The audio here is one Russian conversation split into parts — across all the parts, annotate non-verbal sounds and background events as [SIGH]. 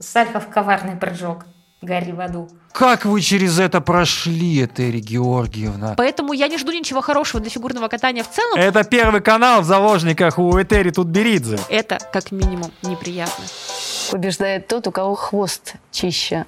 Сальхов коварный прыжок. Гори в аду. Как вы через это прошли, Этери Георгиевна? Поэтому я не жду ничего хорошего для фигурного катания в целом. Это первый канал в заложниках у Этери Тутберидзе. Это, как минимум, неприятно. Побеждает тот, у кого хвост чище.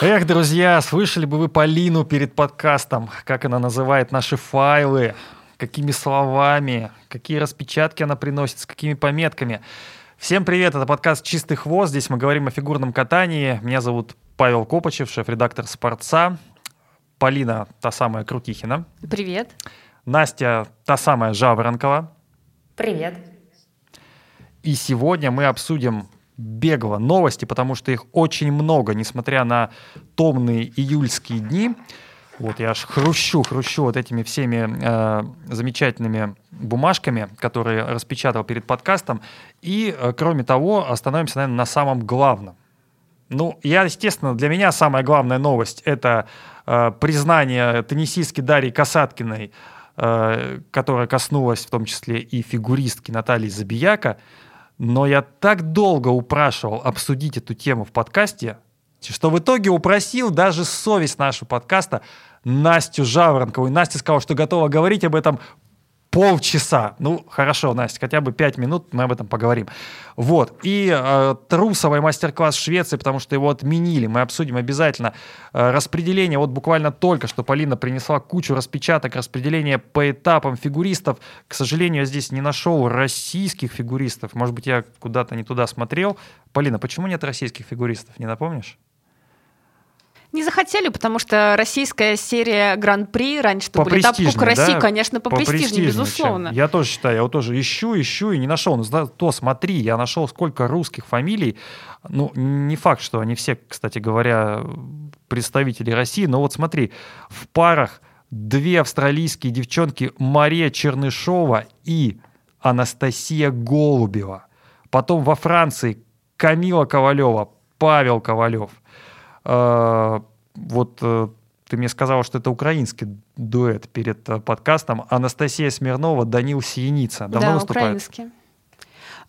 Эх, друзья, слышали бы вы Полину перед подкастом, как она называет наши файлы, какими словами, какие распечатки она приносит, с какими пометками. Всем привет, это подкаст «Чистый хвост». Здесь мы говорим о фигурном катании. Меня зовут Павел Копачев, шеф-редактор «Спорца». Полина, та самая Крутихина. Привет. Настя, та самая Жаворонкова. Привет. И сегодня мы обсудим бегло новости, потому что их очень много, несмотря на томные июльские дни. Вот я аж хрущу, хрущу вот этими всеми э, замечательными бумажками, которые распечатал перед подкастом. И, э, кроме того, остановимся, наверное, на самом главном. Ну, я, естественно, для меня самая главная новость — это э, признание теннисистки Дарьи Касаткиной, э, которая коснулась в том числе и фигуристки Натальи Забияка — но я так долго упрашивал обсудить эту тему в подкасте, что в итоге упросил даже совесть нашего подкаста Настю Жаворонкову. И Настя сказала, что готова говорить об этом полчаса. Ну, хорошо, Настя, хотя бы пять минут мы об этом поговорим. Вот. И э, трусовый мастер-класс Швеции, потому что его отменили. Мы обсудим обязательно э, распределение. Вот буквально только что Полина принесла кучу распечаток распределения по этапам фигуристов. К сожалению, я здесь не нашел российских фигуристов. Может быть, я куда-то не туда смотрел. Полина, почему нет российских фигуристов? Не напомнишь? Не захотели, потому что российская серия Гран-при раньше по были Кубок России, да? конечно, по, по престижнее, безусловно. Чем. Я тоже считаю, я вот тоже ищу, ищу и не нашел. Ну, то смотри, я нашел сколько русских фамилий. Ну, не факт, что они все, кстати говоря, представители России, но вот смотри, в парах две австралийские девчонки Мария Чернышова и Анастасия Голубева. Потом во Франции Камила Ковалева, Павел Ковалев – вот э, ты мне сказала, что это украинский дуэт перед э, подкастом. Анастасия Смирнова, Данил Сиеница. Давно да, выступает? украинский.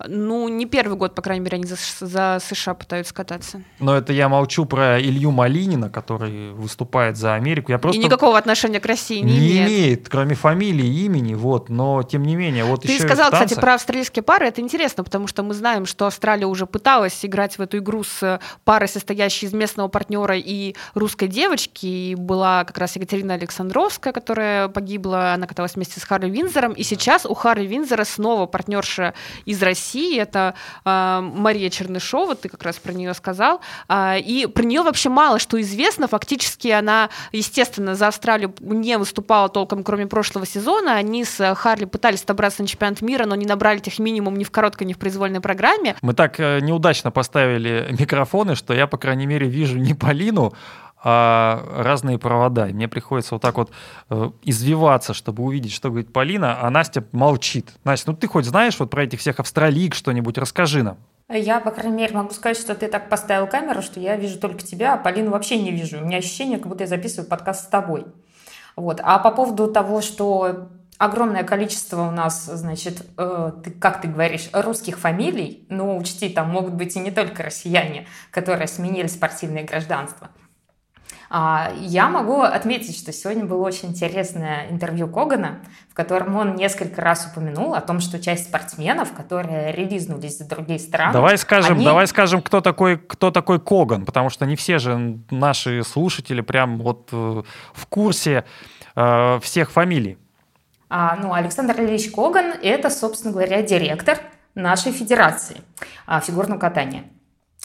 Ну, не первый год, по крайней мере, они за, за США пытаются кататься. Но это я молчу про Илью Малинина, который выступает за Америку. Я просто... И никакого отношения к России не, не имеет. имеет. кроме фамилии и имени, вот. Но, тем не менее, вот Ты еще сказал, кстати, про австралийские пары. Это интересно, потому что мы знаем, что Австралия уже пыталась играть в эту игру с парой, состоящей из местного партнера и русской девочки. И была как раз Екатерина Александровская, которая погибла. Она каталась вместе с Харри Винзером. И сейчас у Харри Винзера снова партнерша из России России, это э, Мария Чернышова, ты как раз про нее сказал, э, и про нее вообще мало что известно, фактически она, естественно, за Австралию не выступала толком, кроме прошлого сезона, они с Харли пытались добраться на чемпионат мира, но не набрали тех минимум ни в короткой, ни в произвольной программе. Мы так э, неудачно поставили микрофоны, что я, по крайней мере, вижу не Полину, а разные провода. И мне приходится вот так вот э, извиваться, чтобы увидеть, что говорит Полина, а Настя молчит. Настя, ну ты хоть знаешь вот про этих всех австралик что-нибудь, расскажи нам. Я, по крайней мере, могу сказать, что ты так поставил камеру, что я вижу только тебя, а Полину вообще не вижу. У меня ощущение, как будто я записываю подкаст с тобой. Вот. А по поводу того, что огромное количество у нас, значит, э, ты, как ты говоришь, русских фамилий, но учти, там могут быть и не только россияне, которые сменили спортивное гражданство. А, я могу отметить, что сегодня было очень интересное интервью Когана, в котором он несколько раз упомянул о том, что часть спортсменов, которые релизнулись за другие страны... Давай скажем, они... давай скажем кто, такой, кто такой Коган, потому что не все же наши слушатели прям вот э, в курсе э, всех фамилий. А, ну, Александр Ильич Коган – это, собственно говоря, директор нашей федерации а, фигурного катания.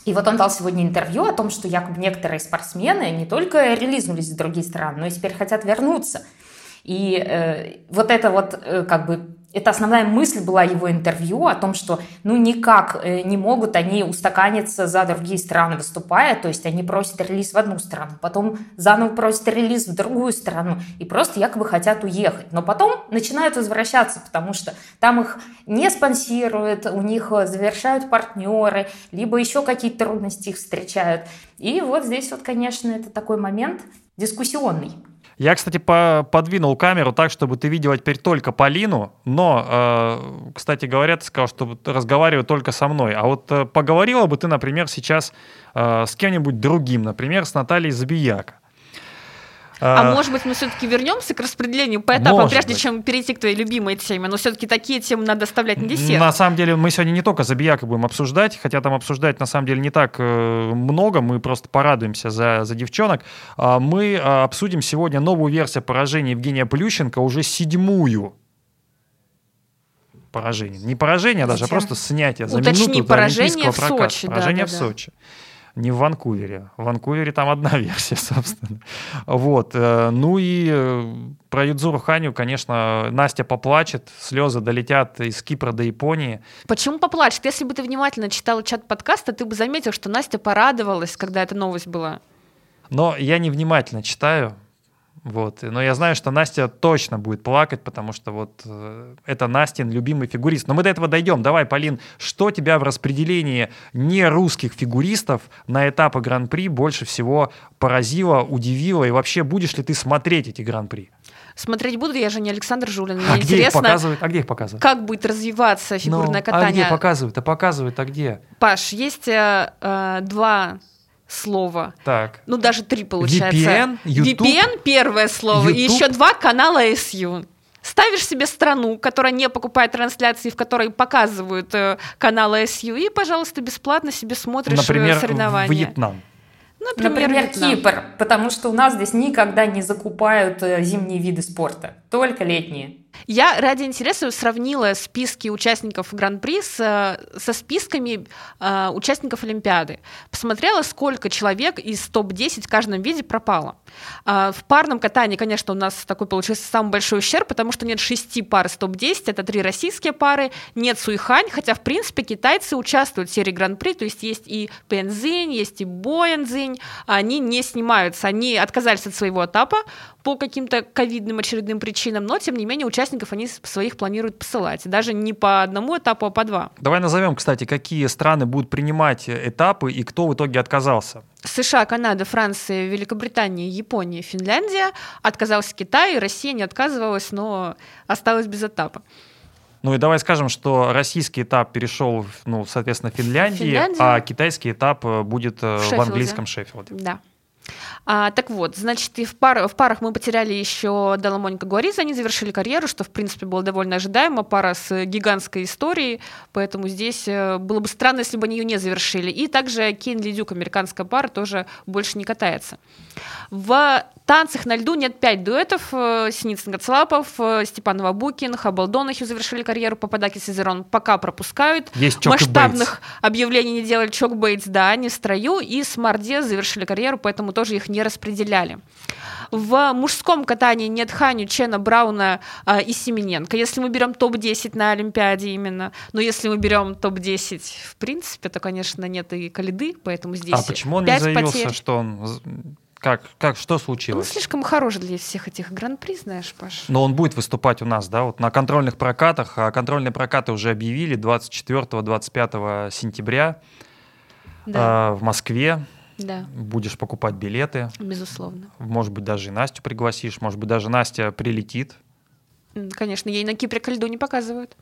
И вот он дал сегодня интервью о том, что якобы некоторые спортсмены не только релизнулись в другие страны, но и теперь хотят вернуться. И э, вот это вот э, как бы это основная мысль была его интервью о том, что ну никак э, не могут они устаканиться за другие страны выступая, то есть они просят релиз в одну страну, потом заново просят релиз в другую страну и просто якобы хотят уехать. Но потом начинают возвращаться, потому что там их не спонсируют, у них завершают партнеры, либо еще какие-то трудности их встречают. И вот здесь вот, конечно, это такой момент дискуссионный. Я, кстати, по подвинул камеру так, чтобы ты видела теперь только Полину, но, э, кстати говоря, ты сказал, что разговариваю только со мной. А вот э, поговорила бы ты, например, сейчас э, с кем-нибудь другим, например, с Натальей Забияка. А, а может быть, мы все-таки вернемся к распределению по этапам, прежде быть. чем перейти к твоей любимой теме. Но все-таки такие темы надо оставлять на десерт. На самом деле, мы сегодня не только Забияка будем обсуждать, хотя там обсуждать на самом деле не так э, много, мы просто порадуемся за, за девчонок. А мы а, обсудим сегодня новую версию поражения Евгения Плющенко, уже седьмую поражение. Не поражение, а даже просто снятие за Уточни, минуту поражение в Сочи. Поражение да, да, в Сочи не в Ванкувере. В Ванкувере там одна [LAUGHS] версия, собственно. Вот. Э, ну и э, про Юдзуру Ханю, конечно, Настя поплачет, слезы долетят из Кипра до Японии. Почему поплачет? Если бы ты внимательно читал чат подкаста, ты бы заметил, что Настя порадовалась, когда эта новость была. Но я невнимательно читаю, вот. Но я знаю, что Настя точно будет плакать, потому что вот э, это Настин любимый фигурист. Но мы до этого дойдем. Давай, Полин, что тебя в распределении не русских фигуристов на этапы Гран-при больше всего поразило, удивило? И вообще, будешь ли ты смотреть эти Гран-при? Смотреть буду, я же не Александр Жулин. Мне а интересно, где их показывают? А где их показывают? Как будет развиваться фигурное ну, катание? А где показывают? А показывают, а где? Паш, есть э, э два слово. Так. Ну, даже три получается. VPN, YouTube, VPN первое слово, YouTube. и еще два канала SU. Ставишь себе страну, которая не покупает трансляции, в которой показывают э, каналы SU, и, пожалуйста, бесплатно себе смотришь э, Например, соревнования. Вьетнам. Например, Например Кипр, потому что у нас здесь никогда не закупают э, зимние виды спорта, только летние. Я ради интереса сравнила списки участников Гран-при с, со списками э, участников Олимпиады. Посмотрела, сколько человек из топ-10 в каждом виде пропало. Э, в парном катании, конечно, у нас такой получился самый большой ущерб, потому что нет шести пар из топ-10, это три российские пары, нет Суихань, хотя, в принципе, китайцы участвуют в серии Гран-при, то есть есть и Пензинь, есть и Боянзинь, они не снимаются, они отказались от своего этапа, по каким-то ковидным очередным причинам, но тем не менее участников они своих планируют посылать, даже не по одному этапу, а по два. Давай назовем, кстати, какие страны будут принимать этапы и кто в итоге отказался. США, Канада, Франция, Великобритания, Япония, Финляндия. Отказался Китай, Россия не отказывалась, но осталась без этапа. Ну и давай скажем, что российский этап перешел, ну, соответственно, в Финляндии, Финляндия. а китайский этап э, будет э, в, в английском Шеффилде. Да. А, так вот, значит, и в, пар, в парах мы потеряли еще Даламоника Гуариза, они завершили карьеру, что, в принципе, было довольно ожидаемо, пара с гигантской историей, поэтому здесь э, было бы странно, если бы они ее не завершили. И также Кейн Лидюк, американская пара, тоже больше не катается. В танцах на льду нет пять дуэтов. Э, Синицын Гацлапов, э, Степанова Букин, Хаббл Донахью завершили карьеру, Пападаки Сезерон пока пропускают. Есть Масштабных объявлений не делали. Чок Бейтс, да, они в строю. И Смарде завершили карьеру, поэтому тоже их не распределяли. В мужском катании нет Ханю, Чена, Брауна э, и Семененко. Если мы берем топ-10 на Олимпиаде именно, но если мы берем топ-10 в принципе, то, конечно, нет и Калиды, поэтому здесь А почему он не заявился, потерь. что он как, как, что случилось? Он слишком хорош для всех этих гран-при, знаешь, Паш. Но он будет выступать у нас, да, вот на контрольных прокатах. А контрольные прокаты уже объявили 24-25 сентября да. э, в Москве. Да. Будешь покупать билеты. Безусловно. Может быть, даже и Настю пригласишь. Может быть, даже Настя прилетит. Конечно, ей на Кипре ко льду не показывают.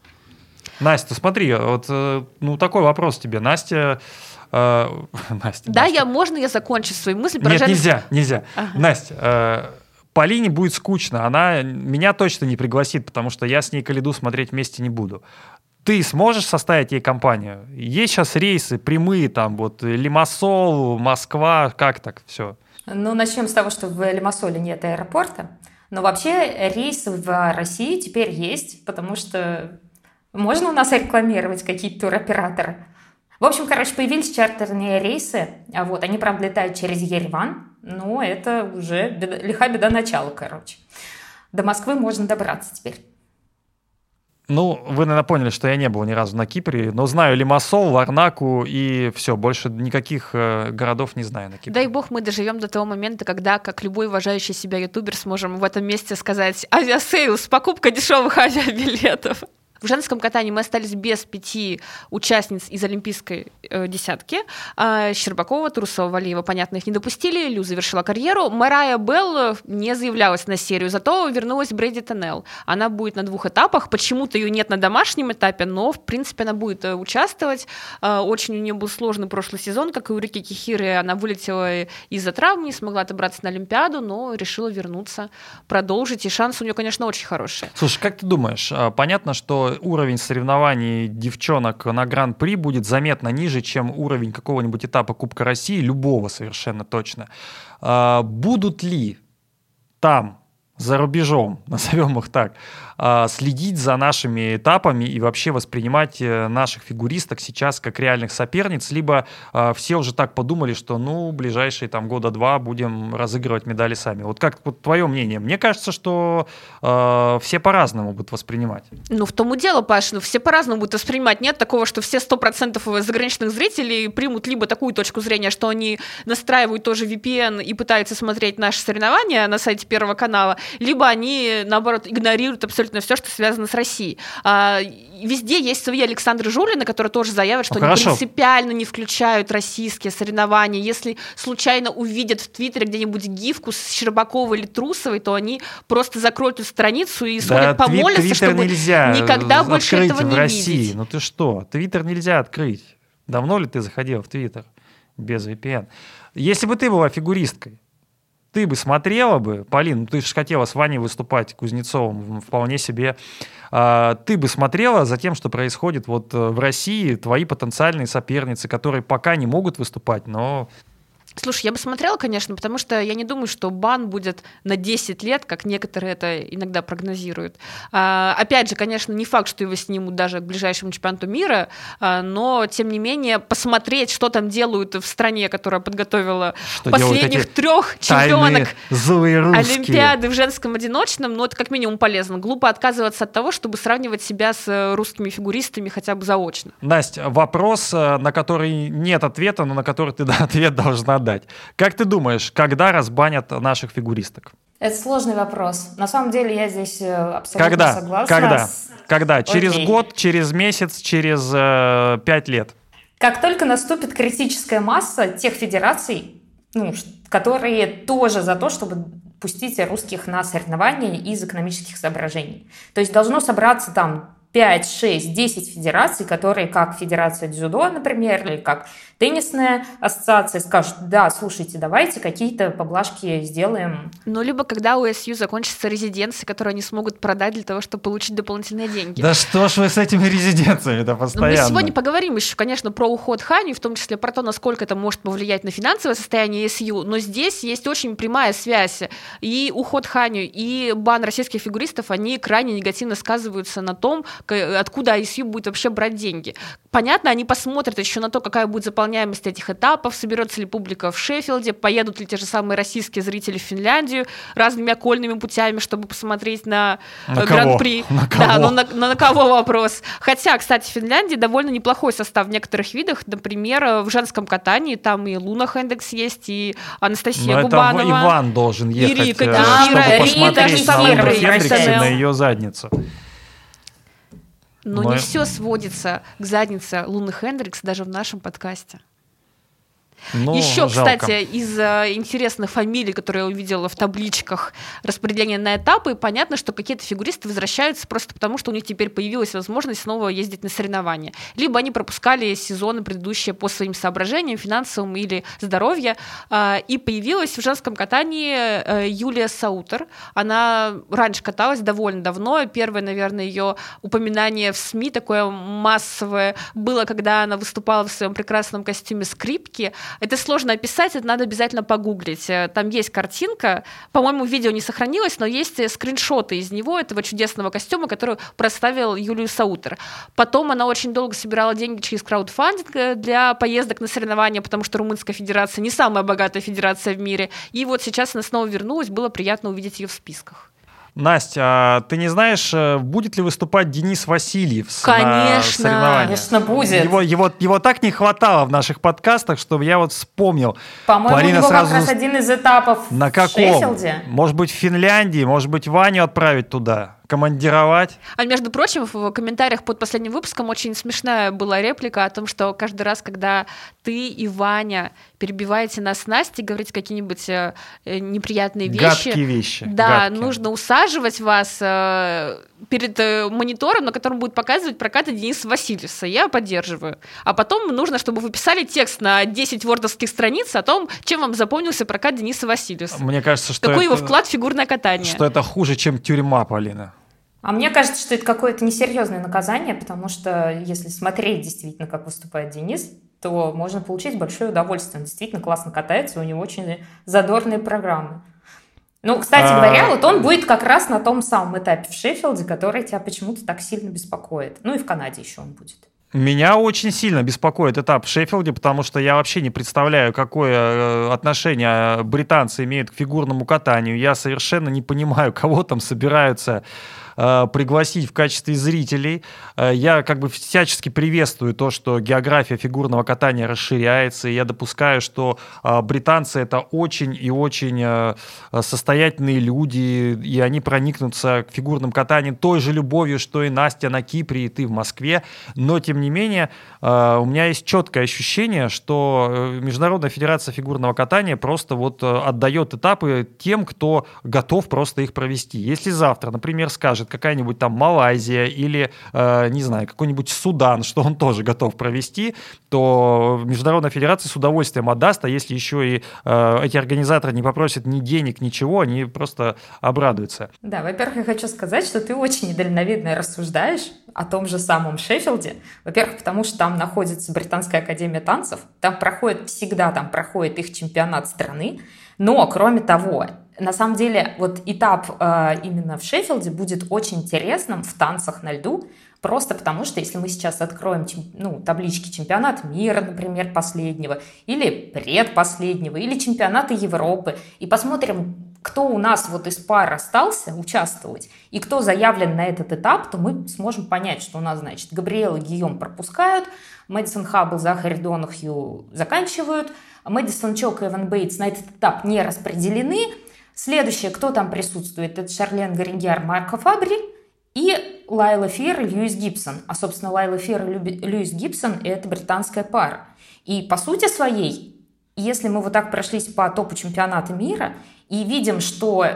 Настя, смотри, вот э, ну такой вопрос тебе. Настя Э, [LAUGHS] Настя. Да, Настя. я можно я закончу свою мысль? Нет, нельзя, нельзя. Ага. Настя, э, Полине будет скучно, она меня точно не пригласит, потому что я с ней Калиду смотреть вместе не буду. Ты сможешь составить ей компанию? Есть сейчас рейсы прямые, там вот Лимассол, Москва, как так все? Ну, начнем с того, что в Лимассоле нет аэропорта. Но вообще рейсы в России теперь есть, потому что можно у нас рекламировать какие-то туроператоры. В общем, короче, появились чартерные рейсы. А вот, они, правда, летают через Ереван, но это уже беда, лиха беда начала, короче. До Москвы можно добраться теперь. Ну, вы, наверное, поняли, что я не был ни разу на Кипре, но знаю Лимассол, Ларнаку и все, больше никаких э, городов не знаю на Кипре. Дай бог мы доживем до того момента, когда, как любой уважающий себя ютубер, сможем в этом месте сказать Aviasales, покупка дешевых авиабилетов. В женском катании мы остались без пяти участниц из олимпийской э, десятки. А Щербакова, Трусова, Валиева, понятно, их не допустили. Лю завершила карьеру. Марая Белл не заявлялась на серию, зато вернулась Брэди Теннелл. Она будет на двух этапах. Почему-то ее нет на домашнем этапе, но, в принципе, она будет э, участвовать. Э, очень у нее был сложный прошлый сезон, как и у Рики Кихиры. Она вылетела из-за травмы, не смогла отобраться на Олимпиаду, но решила вернуться, продолжить. И шанс у нее, конечно, очень хороший. Слушай, как ты думаешь, а, понятно, что уровень соревнований девчонок на Гран-при будет заметно ниже, чем уровень какого-нибудь этапа Кубка России, любого совершенно точно. А, будут ли там за рубежом, [LAUGHS] назовем их так, а, следить за нашими этапами и вообще воспринимать э, наших фигуристок сейчас как реальных соперниц, либо а, все уже так подумали, что ну ближайшие там года два будем разыгрывать медали сами. Вот как вот твое мнение? Мне кажется, что э, все по-разному будут воспринимать. Ну в том и дело, Паш, ну все по-разному будут воспринимать. Нет такого, что все сто процентов заграничных зрителей примут либо такую точку зрения, что они настраивают тоже VPN и пытаются смотреть наши соревнования на сайте Первого канала, либо они, наоборот, игнорируют абсолютно все, что связано с Россией. А, везде есть свои Александры Жулины, которые тоже заявят, что ну, они хорошо. принципиально не включают российские соревнования. Если случайно увидят в Твиттере где-нибудь гифку с Щербаковой или Трусовой, то они просто закроют эту страницу и сходят да, помолятся, твит, чтобы нельзя никогда больше этого не в России. видеть. Ну ты что? Твиттер нельзя открыть. Давно ли ты заходил в Твиттер без VPN? Если бы ты была фигуристкой, ты бы смотрела бы, Полин, ну ты же хотела с Ваней выступать, Кузнецовым, вполне себе, а, ты бы смотрела за тем, что происходит вот э, в России, твои потенциальные соперницы, которые пока не могут выступать, но Слушай, я бы смотрела, конечно, потому что я не думаю, что бан будет на 10 лет, как некоторые это иногда прогнозируют. А, опять же, конечно, не факт, что его снимут даже к ближайшему чемпионату мира, а, но, тем не менее, посмотреть, что там делают в стране, которая подготовила что последних трех чемпионок Олимпиады в женском одиночном, ну, это как минимум полезно. Глупо отказываться от того, чтобы сравнивать себя с э, русскими фигуристами хотя бы заочно. Настя, вопрос, э, на который нет ответа, но на который ты ответ должна отдать. Как ты думаешь, когда разбанят наших фигуристок? Это сложный вопрос. На самом деле я здесь э, абсолютно когда? согласна. Когда? С... Когда? Через Окей. год, через месяц, через э, пять лет? Как только наступит критическая масса тех федераций, ну, которые тоже за то, чтобы пустить русских на соревнования из экономических соображений. То есть должно собраться там 5, 6, 10 федераций, которые, как Федерация дзюдо, например, или как теннисная ассоциация, скажут, да, слушайте, давайте какие-то поблажки сделаем. Ну, либо когда у СЮ закончится резиденция, которую они смогут продать для того, чтобы получить дополнительные деньги. Да что ж вы с этими резиденциями это постоянно? Ну, мы сегодня поговорим еще, конечно, про уход Хани, в том числе про то, насколько это может повлиять на финансовое состояние СЮ, но здесь есть очень прямая связь. И уход Хани, и бан российских фигуристов, они крайне негативно сказываются на том, откуда ISU будет вообще брать деньги. Понятно, они посмотрят еще на то, какая будет заполняемость этих этапов, соберется ли публика в Шеффилде, поедут ли те же самые российские зрители в Финляндию разными окольными путями, чтобы посмотреть на, на э, Гран-при. [LAUGHS] На кого? Да, но на, на, на кого вопрос. Хотя, кстати, в Финляндии довольно неплохой состав в некоторых видах. Например, в женском катании там и Луна Хендекс есть, и Анастасия но Губанова. Это Иван должен ехать, и Рика, э, чтобы Ира, посмотреть на Луну Хендекс на ее задницу. Но, Но не все сводится к заднице Луны Хендрикс даже в нашем подкасте. Ну, Еще, жалко. кстати, из э, интересных фамилий, которые я увидела в табличках распределения на этапы, понятно, что какие-то фигуристы возвращаются просто потому, что у них теперь появилась возможность снова ездить на соревнования. Либо они пропускали сезоны предыдущие по своим соображениям, финансовым или здоровья. Э, и появилась в женском катании э, Юлия Саутер. Она раньше каталась довольно давно. Первое, наверное, ее упоминание в СМИ такое массовое было, когда она выступала в своем прекрасном костюме скрипки. Это сложно описать, это надо обязательно погуглить. Э, там есть картинка, по-моему, видео не сохранилось, но есть э, скриншоты из него, этого чудесного костюма, который проставил Юлию Саутер. Потом она очень долго собирала деньги через краудфандинг э, для поездок на соревнования, потому что Румынская федерация не самая богатая федерация в мире. И вот сейчас она снова вернулась, было приятно увидеть ее в списках. Настя, а ты не знаешь, э, будет ли выступать Денис Васильев с- на Конечно. соревнованиях? Конечно, будет. Его, его, его так не хватало в наших подкастах, чтобы я вот вспомнил. По-моему, Полина у него сразу как раз один из этапов На в каком? Шеффилде. Может быть, в Финляндии, может быть, Ваню отправить туда, командировать. А между прочим, в комментариях под последним выпуском очень смешная была реплика о том, что каждый раз, когда ты и Ваня перебиваете нас с Настей, говорите какие-нибудь э, э, неприятные вещи, Гадкие вещи. да, гадкие. нужно усаживать вас э, перед монитором, на котором будет показывать прокаты Дениса Васильевса. Я поддерживаю. А потом нужно, чтобы вы писали текст на 10 вордовских страниц о том, чем вам запомнился прокат Дениса Васильевса. Мне кажется, что Какой это, его вклад в фигурное катание. что это хуже, чем тюрьма, Полина. А мне кажется, что это какое-то несерьезное наказание, потому что если смотреть действительно, как выступает Денис, то можно получить большое удовольствие. Он действительно классно катается, у него очень задорные программы. Ну, кстати А- говоря, вот он будет как раз на том самом этапе в Шеффилде, который тебя почему-то так сильно беспокоит. Ну и в Канаде еще он будет. Меня очень сильно беспокоит этап в Шеффилде, потому что я вообще не представляю, какое э, отношение британцы имеют к фигурному катанию. Я совершенно не понимаю, [LAUGHS] кого там собираются э, пригласить в качестве зрителей. Э, Я как бы всячески приветствую то, что география фигурного катания расширяется, и я допускаю, что э, британцы это очень и очень состоятельные люди, и они проникнутся к фигурным катаниям той же любовью, что и Настя на Кипре, и ты в Москве. Но, тем не менее, у меня есть четкое ощущение, что Международная Федерация фигурного катания просто вот отдает этапы тем, кто готов просто их провести. Если завтра, например, скажет какая-нибудь там Малайзия или, э, не знаю, какой-нибудь Судан, что он тоже готов провести, то Международная Федерация с удовольствием отдаст, а если еще и э, эти организаторы не попросят ни денег, ничего, они просто обрадуются. Да, во-первых, я хочу сказать, что ты очень недальновидно рассуждаешь о том же самом Шеффилде. Во-первых, потому что там находится Британская академия танцев, там проходит всегда, там проходит их чемпионат страны, но, кроме того, на самом деле, вот этап э, именно в Шеффилде будет очень интересным в танцах на льду, просто потому что если мы сейчас откроем ну, таблички чемпионата мира, например, последнего, или предпоследнего, или чемпионата Европы, и посмотрим, кто у нас вот из пар остался участвовать, и кто заявлен на этот этап, то мы сможем понять, что у нас, значит, Габриэл и Гийом пропускают, Мэдисон Хаббл, Захари Донахью заканчивают, Мэдисон Чок и Эван Бейтс на этот этап не распределены. Следующее, кто там присутствует, это Шарлен Гарингер, Марко Фабри и Лайла Фир и Льюис Гибсон. А, собственно, Лайла Фир и Льюис Гибсон – это британская пара. И по сути своей, если мы вот так прошлись по топу чемпионата мира и видим, что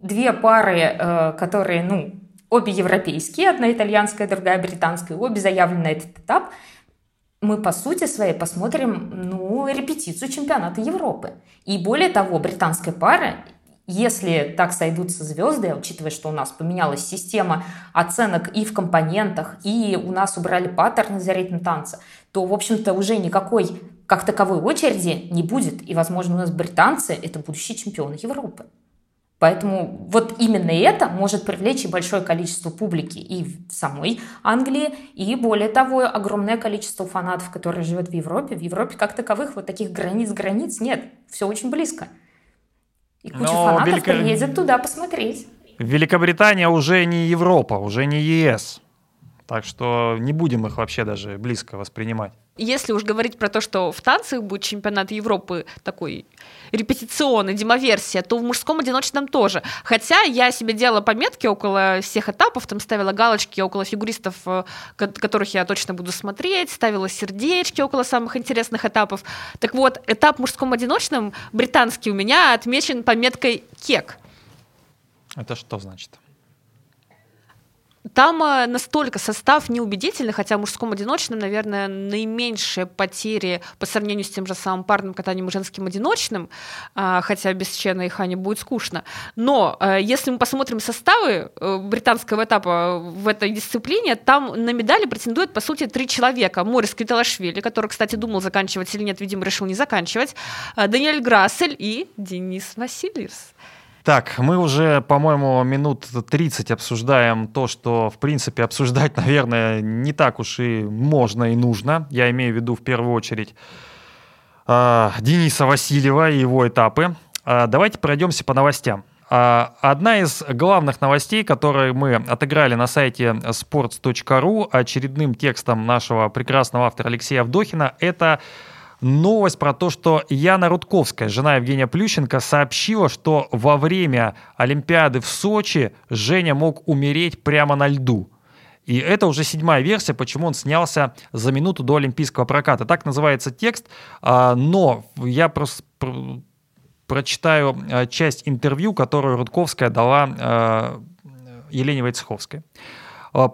две пары, э, которые, ну, обе европейские, одна итальянская, другая британская, обе заявлены на этот этап, мы по сути своей посмотрим, ну, репетицию чемпионата Европы. И более того, британская пара, если так сойдутся звезды, учитывая, что у нас поменялась система оценок и в компонентах, и у нас убрали паттерны за ритм танца, то, в общем-то, уже никакой как таковой очереди не будет. И, возможно, у нас британцы – это будущие чемпионы Европы. Поэтому вот именно это может привлечь и большое количество публики и в самой Англии, и более того, огромное количество фанатов, которые живут в Европе. В Европе как таковых вот таких границ-границ нет. Все очень близко. И куча Но фанатов Велика- приедет туда посмотреть. Великобритания уже не Европа, уже не ЕС. Так что не будем их вообще даже близко воспринимать. Если уж говорить про то, что в танцах будет чемпионат Европы такой репетиционный, демоверсия, то в мужском одиночном тоже. Хотя я себе делала пометки около всех этапов, там ставила галочки около фигуристов, э, ко- которых я точно буду смотреть, ставила сердечки около самых интересных этапов. Так вот, этап мужском одиночном британский у меня отмечен пометкой «кек». Это что значит? Там э, настолько состав неубедительный, хотя мужском одиночном, наверное, наименьшие потери по сравнению с тем же самым парным катанием и женским одиночным, а, хотя без Чена и Хани будет скучно. Но э, если мы посмотрим составы э, британского этапа в этой дисциплине, там на медали претендуют, по сути, три человека. Морис Квиталашвили, который, кстати, думал заканчивать или нет, видимо, решил не заканчивать, Даниэль Грассель и Денис Васильевс. Так, мы уже, по-моему, минут 30 обсуждаем то, что, в принципе, обсуждать, [LAUGHS] наверное, не так уж и можно и нужно. Я имею в виду, в первую очередь, а, Дениса Васильева и его этапы. А, Давайте пройдемся по новостям. А, одна из главных новостей, которые мы отыграли на сайте sports.ru очередным текстом нашего прекрасного автора Алексея Авдохина, это новость про то, что Яна Рудковская, жена Евгения Плющенко, сообщила, что во время Олимпиады в Сочи Женя мог умереть прямо на льду. И это уже седьмая версия, почему он снялся за минуту до олимпийского проката. Так называется текст, а, но я просто прочитаю а, часть интервью, которую Рудковская дала а, Елене Войцеховской.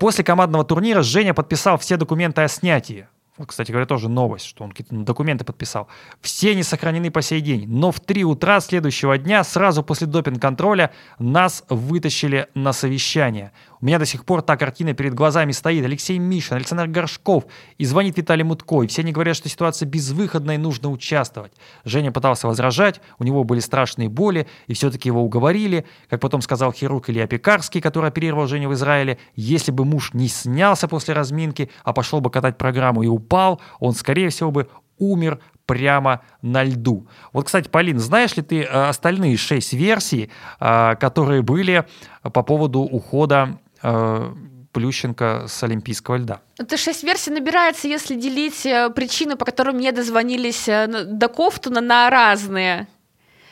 После командного турнира Женя подписал все документы о снятии кстати говоря, тоже новость, что он какие-то документы подписал. Все не сохранены по сей день. Но в 3 утра следующего дня, сразу после допинг-контроля, нас вытащили на совещание. У меня до сих пор та картина перед глазами стоит. Алексей Мишин, Александр Горшков. И звонит Виталий Мутко. И все они говорят, что ситуация безвыходная и нужно участвовать. Женя пытался возражать, у него были страшные боли, и все-таки его уговорили. Как потом сказал хирург Илья Пекарский, который оперировал Женю в Израиле, если бы муж не снялся после разминки, а пошел бы катать программу и упал, он, скорее всего, бы умер прямо на льду. Вот, кстати, Полин, знаешь ли ты э, остальные шесть версий, э, которые были по поводу ухода Плющенко с Олимпийского льда. Это шесть версий набирается, если делить э, причины, по которым не дозвонились э, до Кофтуна на разные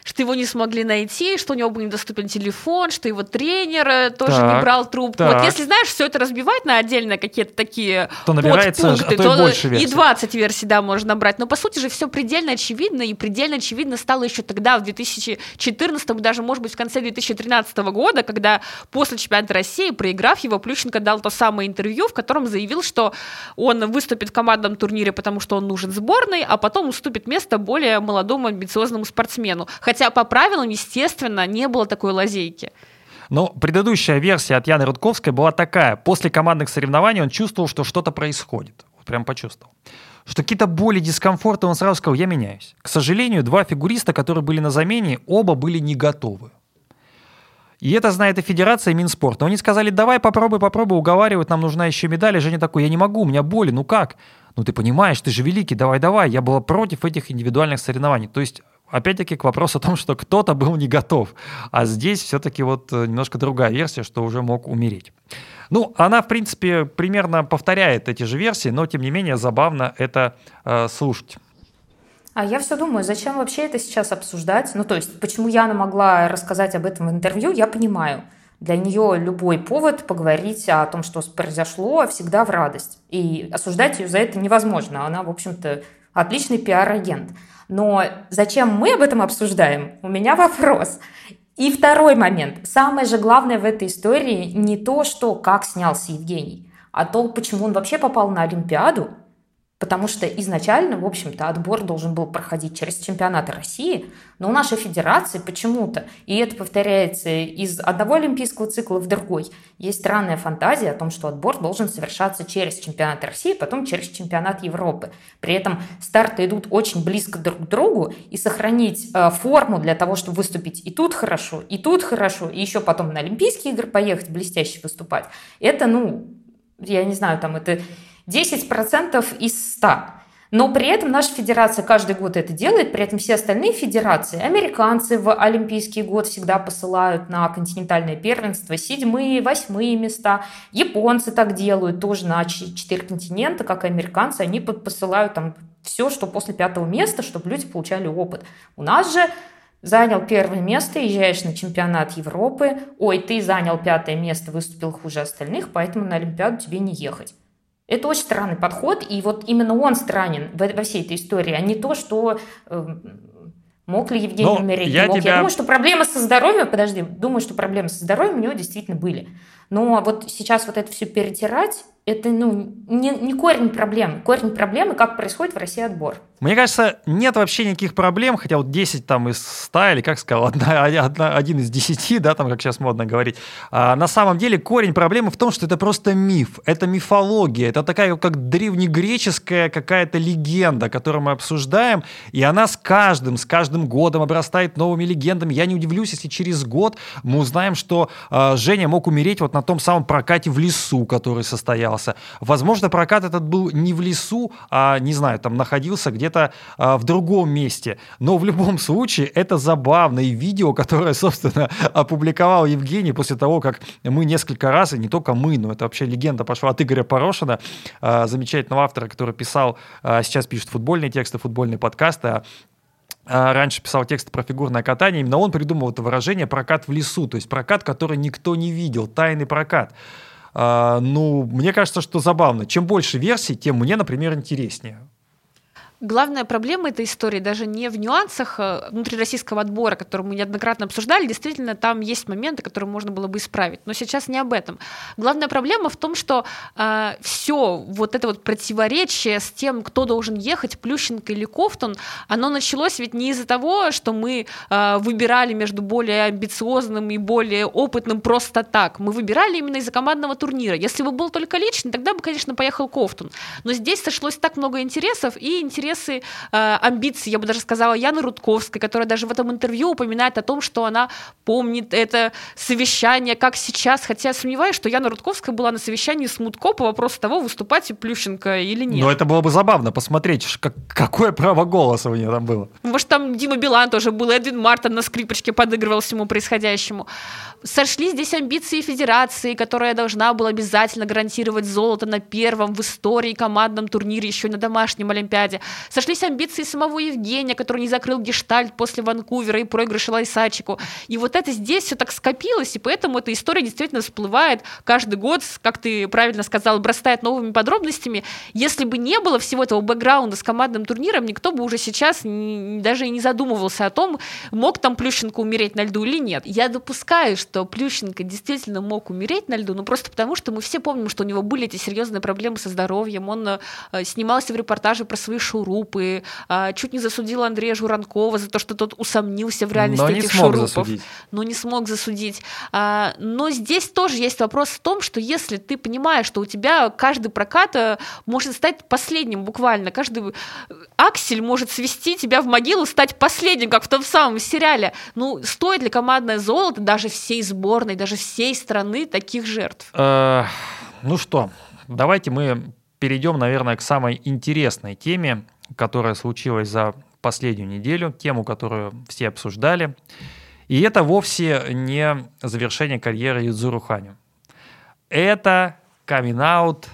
что его не смогли найти, что у него был недоступен телефон, что его тренер э, тоже так, не брал трубку. Так. Вот если, знаешь, все это разбивать на отдельно какие-то такие то набирается, подпункты, а то, то и, больше версий. и 20 версий, да, можно брать. Но, по сути же, все предельно очевидно, и предельно очевидно стало еще тогда, в 2014, даже, может быть, в конце 2013 года, когда после чемпионата России, проиграв его, Плющенко дал то самое интервью, в котором заявил, что он выступит в командном турнире, потому что он нужен сборной, а потом уступит место более молодому амбициозному спортсмену. Хотя Хотя по правилам, естественно, не было такой лазейки. Но предыдущая версия от Яны Рудковской была такая. После командных соревнований он чувствовал, что что-то происходит. Вот прям почувствовал. Что какие-то боли, дискомфорты, он сразу сказал, я меняюсь. К сожалению, два фигуриста, которые были на замене, оба были не готовы. И это знает и Федерация, и Минспорт. Но они сказали, давай попробуй, попробуй, уговаривать, нам нужна еще медаль. И Женя такой, я не могу, у меня боли, ну как? Ну ты понимаешь, ты же великий, давай, давай. Я была против этих индивидуальных соревнований. То есть опять-таки к вопросу о том, что кто-то был не готов. А здесь все-таки вот э, немножко другая версия, что уже мог умереть. Ну, она, в принципе, примерно повторяет эти же версии, но, тем не менее, забавно это э, слушать. А я все думаю, зачем вообще это сейчас обсуждать? Ну, то есть, почему Яна могла рассказать об этом в интервью, я понимаю. Для нее любой повод поговорить о том, что произошло, всегда в радость. И осуждать ее за это невозможно. Она, в общем-то, отличный пиар-агент. Но зачем мы об этом обсуждаем? У меня вопрос. И второй момент. Самое же главное в этой истории не то, что как снялся Евгений, а то, почему он вообще попал на Олимпиаду Потому что изначально, в общем-то, отбор должен был проходить через чемпионаты России, но у нашей федерации почему-то, и это повторяется из одного олимпийского цикла в другой, есть странная фантазия о том, что отбор должен совершаться через чемпионат России, потом через чемпионат Европы. При этом старты идут очень близко друг к другу, и сохранить э, форму для того, чтобы выступить и тут хорошо, и тут хорошо, и еще потом на Олимпийские игры поехать блестяще выступать, это, ну, я не знаю, там это 10% из 100. Но при этом наша федерация каждый год это делает, при этом все остальные федерации, американцы в Олимпийский год всегда посылают на континентальное первенство седьмые, восьмые места, японцы так делают тоже на четыре континента, как и американцы, они посылают там все, что после пятого места, чтобы люди получали опыт. У нас же занял первое место, езжаешь на чемпионат Европы, ой, ты занял пятое место, выступил хуже остальных, поэтому на Олимпиаду тебе не ехать. Это очень странный подход, и вот именно он странен во всей этой истории, а не то, что э, мог ли Евгений Но умереть. Я, мог. Тебя... я думаю, что проблемы со здоровьем, подожди, думаю, что проблемы со здоровьем у него действительно были. Но вот сейчас вот это все перетирать, это ну, не, не корень проблемы. Корень проблемы, как происходит в России отбор. Мне кажется, нет вообще никаких проблем, хотя вот 10 там из 100, или как сказал, одна, одна, один из 10, да, там, как сейчас модно говорить. А на самом деле корень проблемы в том, что это просто миф, это мифология, это такая как древнегреческая какая-то легенда, которую мы обсуждаем, и она с каждым, с каждым годом обрастает новыми легендами. Я не удивлюсь, если через год мы узнаем, что э, Женя мог умереть вот на том самом прокате в лесу, который состоялся. Возможно, прокат этот был не в лесу, а, не знаю, там находился где-то а, в другом месте. Но в любом случае это забавно. И видео, которое, собственно, [LAUGHS] опубликовал Евгений после того, как мы несколько раз, и не только мы, но это вообще легенда пошла от Игоря Порошина, а, замечательного автора, который писал, а, сейчас пишет футбольные тексты, футбольные подкасты, а, раньше писал тексты про фигурное катание, именно он придумал это выражение «прокат в лесу», то есть прокат, который никто не видел, тайный прокат. А, ну, мне кажется, что забавно. Чем больше версий, тем мне, например, интереснее. Главная проблема этой истории даже не в нюансах э, внутрироссийского отбора, который мы неоднократно обсуждали. Действительно, там есть моменты, которые можно было бы исправить. Но сейчас не об этом. Главная проблема в том, что э, все вот это вот противоречие с тем, кто должен ехать, Плющенко или Кофтон, оно началось ведь не из-за того, что мы э, выбирали между более амбициозным и более опытным просто так. Мы выбирали именно из-за командного турнира. Если бы был только личный, тогда бы, конечно, поехал Кофтон. Но здесь сошлось так много интересов и интересов интересы, э, амбиции, я бы даже сказала, Яны Рудковской, которая даже в этом интервью упоминает о том, что она помнит это совещание, как сейчас, хотя я сомневаюсь, что Яна Рудковская была на совещании с Мутко по вопросу того, выступать и Плющенко или нет. Но это было бы забавно посмотреть, как, какое право голоса у нее там было. Может, там Дима Билан тоже был, Эдвин Мартин на скрипочке подыгрывал всему происходящему. Сошли здесь амбиции федерации, которая должна была обязательно гарантировать золото на первом в истории командном турнире, еще на домашнем Олимпиаде. Сошлись амбиции самого Евгения, который не закрыл гештальт после Ванкувера и проигрыша Лайсачику. И вот это здесь все так скопилось, и поэтому эта история действительно всплывает каждый год, как ты правильно сказал, бросает новыми подробностями. Если бы не было всего этого бэкграунда с командным турниром, никто бы уже сейчас даже и не задумывался о том, мог там Плющенко умереть на льду или нет. Я допускаю, что Плющенко действительно мог умереть на льду, но просто потому, что мы все помним, что у него были эти серьезные проблемы со здоровьем, он э, снимался в репортаже про свои шурупы, а, чуть не засудил Андрея Журанкова за то, что тот усомнился в реальности но этих шурупов. Засудить. Но не смог засудить. А, но здесь тоже есть вопрос в том, что если ты понимаешь, что у тебя каждый прокат э, может стать последним буквально, каждый аксель может свести тебя в могилу, стать последним, как в том самом сериале. Ну, стоит ли командное золото даже всей сборной, даже всей страны таких жертв? Э, ну что, давайте мы перейдем, наверное, к самой интересной теме, которая случилась за последнюю неделю, тему, которую все обсуждали. И это вовсе не завершение карьеры Юдзуру Ханю. Это камин-аут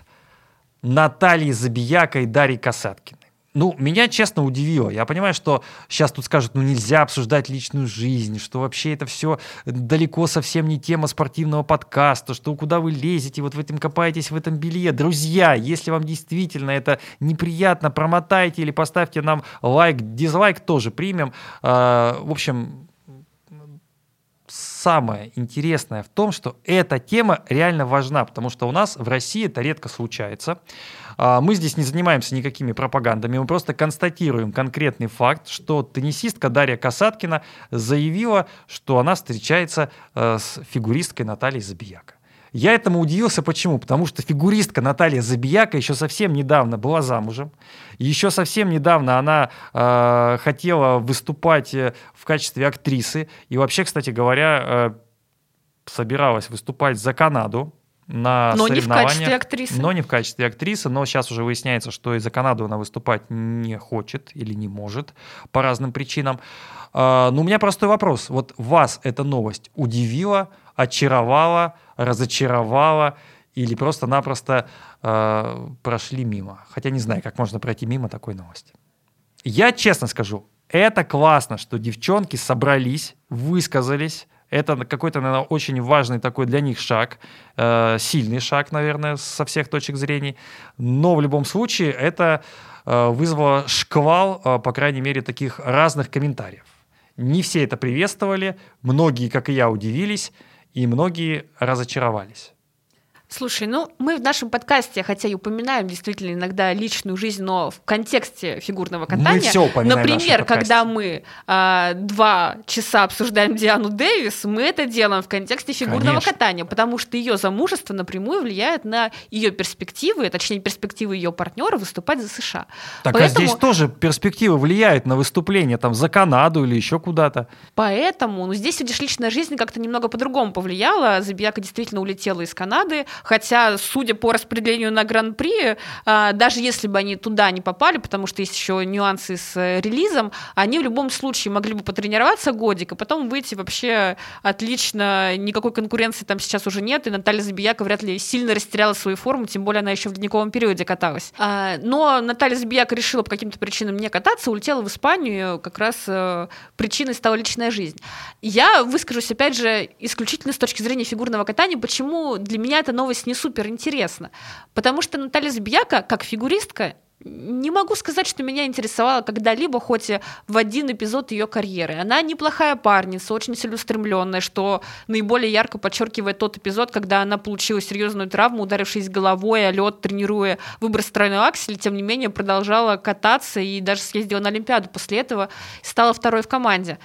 Натальи Забияка и Дарьи Касаткин. Ну, меня честно удивило. Я понимаю, что сейчас тут скажут, ну нельзя обсуждать личную жизнь, что вообще это все далеко совсем не тема спортивного подкаста, что куда вы лезете, вот в этом копаетесь в этом белье. Друзья, если вам действительно это неприятно, промотайте или поставьте нам лайк, дизлайк тоже примем. А, в общем, самое интересное в том, что эта тема реально важна, потому что у нас в России это редко случается. А, мы здесь не занимаемся никакими пропагандами, мы просто констатируем конкретный факт, что теннисистка Дарья Касаткина заявила, что она встречается э, с фигуристкой Натальей Забияка. Я этому удивился, почему? Потому что фигуристка Наталья Забияка еще совсем недавно была замужем. Еще совсем недавно она э, хотела выступать э, в качестве актрисы. И вообще, кстати говоря, э, собиралась выступать за Канаду на но не в качестве актрисы. Но не в качестве актрисы, но сейчас уже выясняется, что из-за Канады она выступать не хочет или не может по разным причинам. А, но у меня простой вопрос. Вот вас эта новость удивила, очаровала, разочаровала или просто-напросто э, прошли мимо? Хотя не знаю, как можно пройти мимо такой новости. Я честно скажу, это классно, что девчонки собрались, высказались, это какой-то, наверное, очень важный такой для них шаг, э, сильный шаг, наверное, со всех точек зрения. Но в любом случае это э, вызвало шквал, э, по крайней мере, таких разных комментариев. Не все это приветствовали, многие, как и я, удивились, и многие разочаровались. Слушай, ну мы в нашем подкасте, хотя и упоминаем действительно иногда личную жизнь, но в контексте фигурного катания. Мы все упоминаем Например, когда мы а, два часа обсуждаем Диану Дэвис, мы это делаем в контексте фигурного Конечно. катания, потому что ее замужество напрямую влияет на ее перспективы, точнее перспективы ее партнера выступать за США. Так Поэтому... а здесь тоже перспективы влияют на выступление там за Канаду или еще куда-то. Поэтому, ну здесь, видишь, личная жизнь как-то немного по-другому повлияла. Забияка действительно улетела из Канады, Хотя, судя по распределению на Гран-при, а, даже если бы они туда не попали, потому что есть еще нюансы с э, релизом, они в любом случае могли бы потренироваться годик, а потом выйти вообще отлично. Никакой конкуренции там сейчас уже нет, и Наталья Забияка вряд ли сильно растеряла свою форму, тем более она еще в ледниковом периоде каталась. А, но Наталья Забияка решила по каким-то причинам не кататься, улетела в Испанию, как раз э, причиной стала личная жизнь. Я выскажусь, опять же, исключительно с точки зрения фигурного катания, почему для меня эта новость не супер интересна. Потому что Наталья Забияка, как фигуристка, не могу сказать, что меня интересовала когда-либо хоть в один эпизод ее карьеры. Она неплохая парница, очень целеустремленная, что наиболее ярко подчеркивает тот эпизод, когда она получила серьезную травму, ударившись головой о лед, тренируя выброс тройной аксель, тем не менее продолжала кататься и даже съездила на Олимпиаду после этого, стала второй в команде.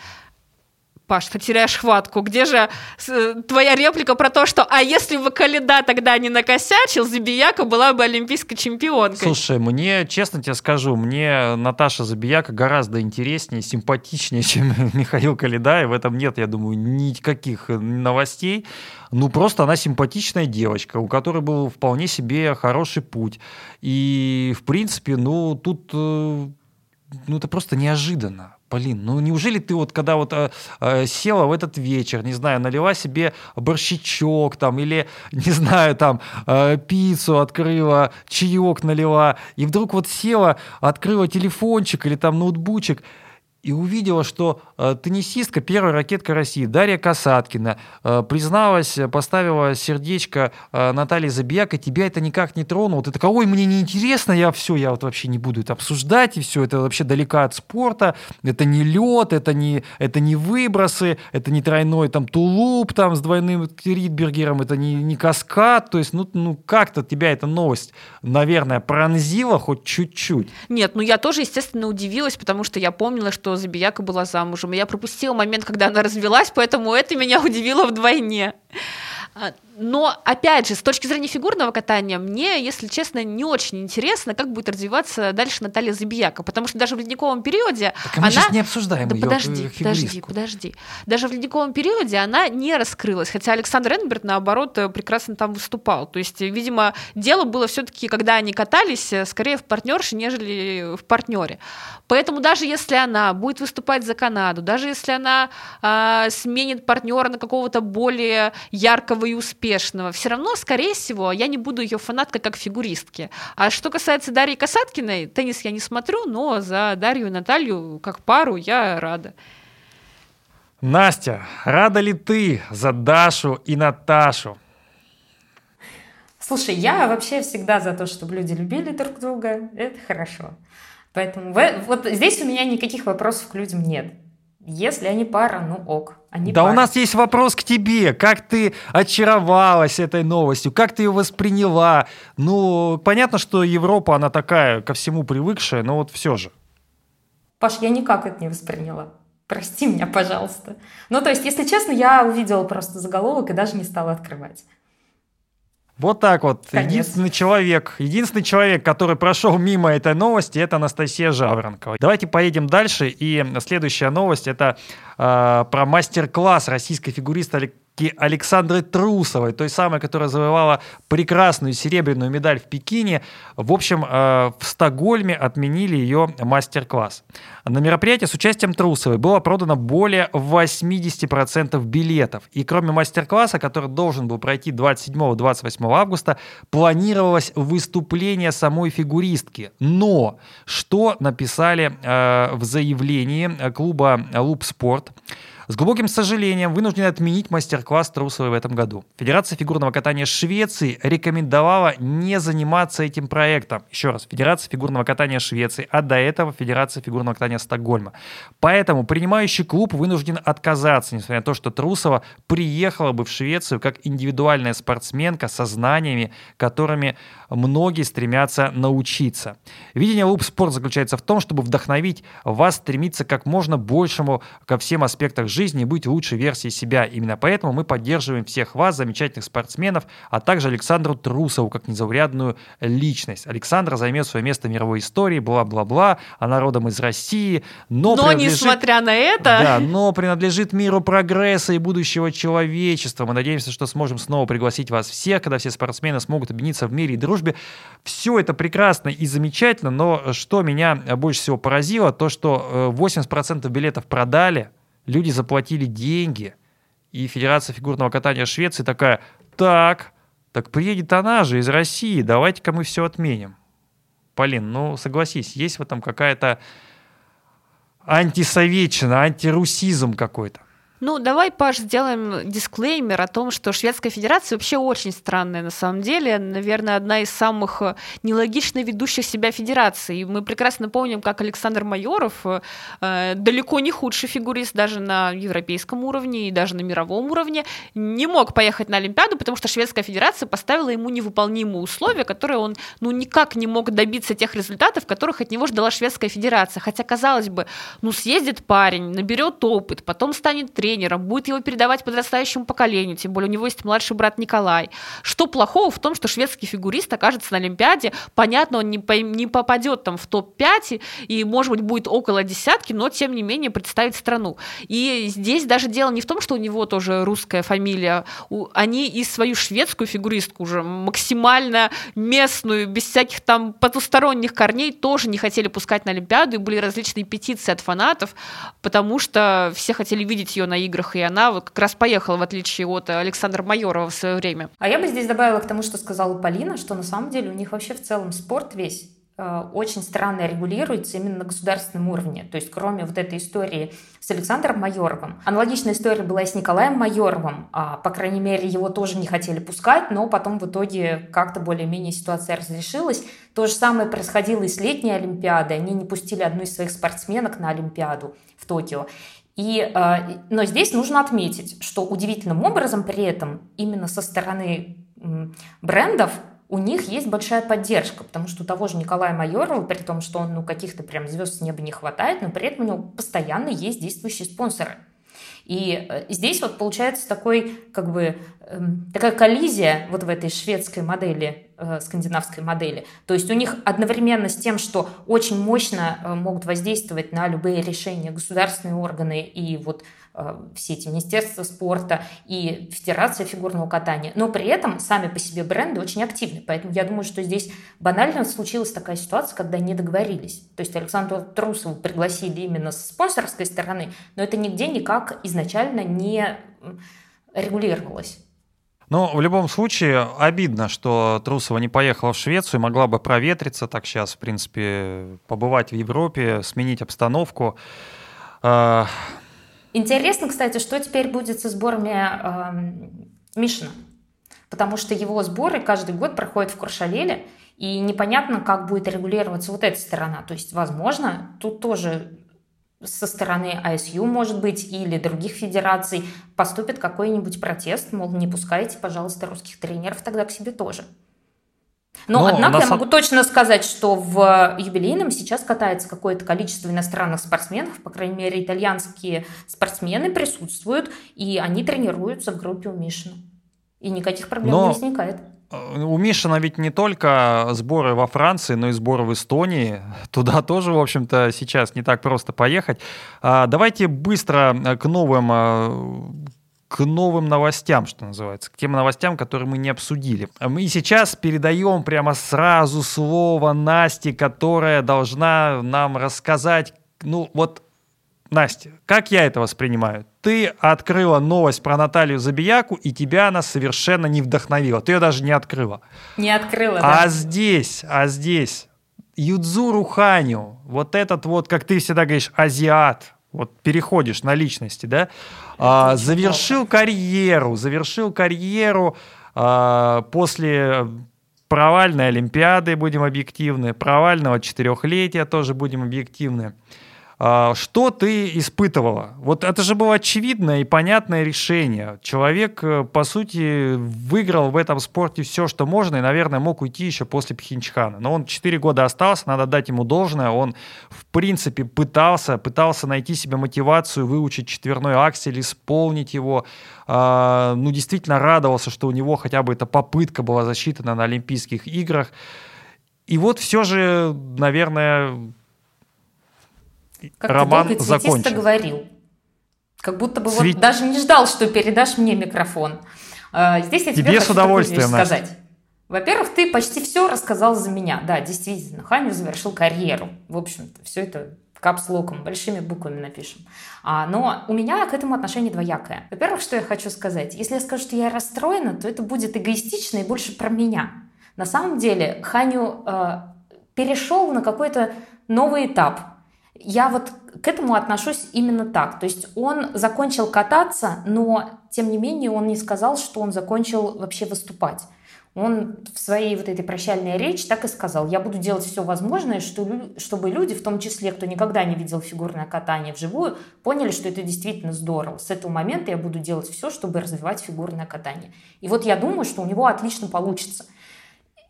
Паш, ты теряешь хватку. Где же э, твоя реплика про то, что «а если бы Каледа тогда не накосячил, Забияка была бы олимпийской чемпионкой»? Слушай, мне, честно тебе скажу, мне Наташа Забияка гораздо интереснее, симпатичнее, [LAUGHS] чем Михаил Каледа, и в этом нет, я думаю, никаких новостей. Ну, просто она симпатичная девочка, у которой был вполне себе хороший путь. И, в принципе, ну, тут э, ну, это просто неожиданно. Полин, ну неужели ты вот когда вот э, э, села в этот вечер, не знаю, налила себе борщичок там или, [LAUGHS] не знаю, там э, пиццу открыла, чаек налила, и вдруг вот села, открыла телефончик или там ноутбучик, и увидела, что э, теннисистка, первая ракетка России, Дарья Касаткина, э, призналась, поставила сердечко э, Наталье Забияк, и тебя это никак не тронуло. Ты такой, ой, мне не интересно, я все, я вот вообще не буду это обсуждать, и все, это вообще далеко от спорта, это не лед, это не, это не выбросы, это не тройной там тулуп там с двойным Ридбергером, это не, не каскад, то есть, ну, ну как-то тебя эта новость, наверное, пронзила хоть чуть-чуть. Нет, ну я тоже, естественно, удивилась, потому что я помнила, что Забияка была замужем. И я пропустила момент, когда она развелась, поэтому это меня удивило вдвойне. Но, опять же, с точки зрения фигурного катания, мне, если честно, не очень интересно, как будет развиваться дальше Наталья Забияка, потому что даже в ледниковом периоде так, а мы она... сейчас не обсуждаем да ее подожди, подожди, подожди. Даже в ледниковом периоде она не раскрылась, хотя Александр Энберт, наоборот, прекрасно там выступал. То есть, видимо, дело было все-таки, когда они катались, скорее в партнерше, нежели в партнере. Поэтому даже если она будет выступать за Канаду, даже если она э, сменит партнера на какого-то более яркого и успешного, все равно, скорее всего, я не буду ее фанаткой как фигуристки. А что касается Дарьи Касаткиной, теннис я не смотрю, но за Дарью и Наталью как пару я рада. Настя, рада ли ты за Дашу и Наташу? Слушай, я вообще всегда за то, чтобы люди любили друг друга. Это хорошо. Поэтому вот здесь у меня никаких вопросов к людям нет. Если они пара, ну ок. Они да пара. у нас есть вопрос к тебе. Как ты очаровалась этой новостью? Как ты ее восприняла? Ну, понятно, что Европа, она такая, ко всему привыкшая, но вот все же. Паш, я никак это не восприняла. Прости меня, пожалуйста. Ну, то есть, если честно, я увидела просто заголовок и даже не стала открывать. Вот так вот. Конец. Единственный человек, единственный человек, который прошел мимо этой новости, это Анастасия Жаворонкова. Давайте поедем дальше. И следующая новость это э, про мастер-класс российской фигуристки Александры Трусовой, той самой, которая завоевала прекрасную серебряную медаль в Пекине. В общем, э, в Стокгольме отменили ее мастер-класс. На мероприятии с участием Трусовой было продано более 80% билетов. И кроме мастер-класса, который должен был пройти 27-28 августа, планировалось выступление самой фигуристки. Но что написали э, в заявлении клуба «Луп Спорт»? С глубоким сожалением вынуждены отменить мастер-класс Трусовой в этом году. Федерация фигурного катания Швеции рекомендовала не заниматься этим проектом. Еще раз, Федерация фигурного катания Швеции, а до этого Федерация фигурного катания Стокгольма. Поэтому принимающий клуб вынужден отказаться, несмотря на то, что Трусова приехала бы в Швецию как индивидуальная спортсменка со знаниями, которыми многие стремятся научиться. Видение Луп Спорт заключается в том, чтобы вдохновить вас стремиться как можно большему ко всем аспектам жизни и быть лучшей версией себя. Именно поэтому мы поддерживаем всех вас, замечательных спортсменов, а также Александру Трусову, как незаурядную личность. Александра займет свое место в мировой истории, бла-бла-бла, она родом из России, но, Но принадлежит... несмотря на это... Да, но принадлежит миру прогресса и будущего человечества. Мы надеемся, что сможем снова пригласить вас всех, когда все спортсмены смогут объединиться в мире и дружбе. Все это прекрасно и замечательно, но что меня больше всего поразило, то, что 80% билетов продали, люди заплатили деньги, и Федерация фигурного катания Швеции такая, так, так приедет она же из России, давайте-ка мы все отменим. Полин, ну согласись, есть в этом какая-то антисоветчина, антирусизм какой-то. Ну, давай, Паш, сделаем дисклеймер о том, что Шведская Федерация вообще очень странная на самом деле. Наверное, одна из самых э, нелогично ведущих себя федераций. Мы прекрасно помним, как Александр Майоров, э, далеко не худший фигурист даже на европейском уровне и даже на мировом уровне, не мог поехать на Олимпиаду, потому что Шведская Федерация поставила ему невыполнимые условия, которые он ну, никак не мог добиться тех результатов, которых от него ждала Шведская Федерация. Хотя, казалось бы, ну съездит парень, наберет опыт, потом станет тренером, тренером, будет его передавать подрастающему поколению, тем более у него есть младший брат Николай. Что плохого в том, что шведский фигурист окажется на Олимпиаде, понятно, он не, по, не попадет там в топ-5 и, может быть, будет около десятки, но, тем не менее, представит страну. И здесь даже дело не в том, что у него тоже русская фамилия, они и свою шведскую фигуристку уже максимально местную, без всяких там потусторонних корней, тоже не хотели пускать на Олимпиаду, и были различные петиции от фанатов, потому что все хотели видеть ее на играх, и она вот как раз поехала, в отличие от Александра Майорова в свое время. А я бы здесь добавила к тому, что сказала Полина, что на самом деле у них вообще в целом спорт весь э, очень странно регулируется именно на государственном уровне. То есть кроме вот этой истории с Александром Майоровым, аналогичная история была и с Николаем Майоровым. А, по крайней мере, его тоже не хотели пускать, но потом в итоге как-то более-менее ситуация разрешилась. То же самое происходило и с летней Олимпиадой. Они не пустили одну из своих спортсменок на Олимпиаду в Токио. И, э, но здесь нужно отметить, что удивительным образом при этом именно со стороны брендов у них есть большая поддержка, потому что у того же Николая Майорова, при том, что он ну, каких-то прям звезд с неба не хватает, но при этом у него постоянно есть действующие спонсоры. И э, здесь вот получается такой, как бы, эм, такая коллизия вот в этой шведской модели, э, скандинавской модели. То есть у них одновременно с тем, что очень мощно э, могут воздействовать на любые решения государственные органы и вот Э, все эти министерства спорта и Федерация фигурного катания, но при этом сами по себе бренды очень активны. Поэтому я думаю, что здесь банально случилась такая ситуация, когда не договорились. То есть Александру Трусову пригласили именно с спонсорской стороны, но это нигде никак изначально не регулировалось. Ну, в любом случае, обидно, что Трусова не поехала в Швецию, могла бы проветриться так сейчас, в принципе, побывать в Европе, сменить обстановку. А, Интересно, кстати, что теперь будет со сборами э, Мишина. Потому что его сборы каждый год проходят в Куршавеле, и непонятно, как будет регулироваться вот эта сторона. То есть, возможно, тут тоже со стороны АСЮ, может быть, или других федераций поступит какой-нибудь протест, мол, не пускайте, пожалуйста, русских тренеров тогда к себе тоже. Но, Но однако я могу точно сказать, что в юбилейном сейчас катается какое-то количество иностранных спортсменов, по крайней мере, итальянские спортсмены присутствуют, и они тренируются в группе у Мишина. И никаких проблем Но... не возникает. Э, у Мишина ведь не только сборы во Франции, но и сборы в Эстонии. [LAUGHS] Туда тоже, в общем-то, сейчас не так просто поехать. А, давайте быстро к новым э, к новым новостям, что называется, к тем новостям, которые мы не обсудили. Мы сейчас передаем прямо сразу слово Насте, которая должна нам рассказать, ну вот, Настя, как я это воспринимаю? Ты открыла новость про Наталью Забияку, и тебя она совершенно не вдохновила. Ты ее даже не открыла. Не открыла, да. А здесь, а здесь Юдзуру Ханю, вот этот вот, как ты всегда говоришь, азиат, вот переходишь на личности, да, а, завершил плохо. карьеру, завершил карьеру а, после провальной Олимпиады, будем объективны, провального четырехлетия тоже будем объективны. А, что ты испытывала? Вот это же было очевидное и понятное решение. Человек, э, по сути, выиграл в этом спорте все, что можно, и, наверное, мог уйти еще после Пхенчхана. Но он 4 года остался, надо дать ему должное. Он, в принципе, пытался, пытался найти себе мотивацию, выучить четверной аксель, исполнить его. А, ну, действительно радовался, что у него хотя бы эта попытка была засчитана на Олимпийских играх. И вот все же, наверное, как роман ты долго закончен. говорил. Как будто бы Цвет... вот даже не ждал, что передашь мне микрофон. А, здесь я тебе, тебе с удовольствием сказать. Во-первых, ты почти все рассказал за меня. Да, действительно, Ханю завершил карьеру. В общем-то, все это капслоком, большими буквами напишем. А, но у меня к этому отношение двоякое. Во-первых, что я хочу сказать. Если я скажу, что я расстроена, то это будет эгоистично и больше про меня. На самом деле Ханю э, перешел на какой-то новый этап я вот к этому отношусь именно так. То есть он закончил кататься, но тем не менее он не сказал, что он закончил вообще выступать. Он в своей вот этой прощальной речи так и сказал, я буду делать все возможное, что, чтобы люди, в том числе, кто никогда не видел фигурное катание вживую, поняли, что это действительно здорово. С этого момента я буду делать все, чтобы развивать фигурное катание. И вот я думаю, что у него отлично получится.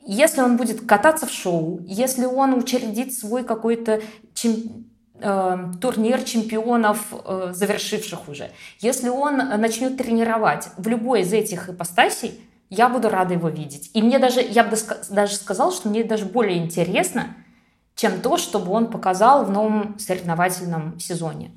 Если он будет кататься в шоу, если он учредит свой какой-то чем турнир чемпионов, э, завершивших уже. Если он начнет тренировать в любой из этих ипостасей, я буду рада его видеть. И мне даже, я бы даже сказала, что мне даже более интересно, чем то, чтобы он показал в новом соревновательном сезоне.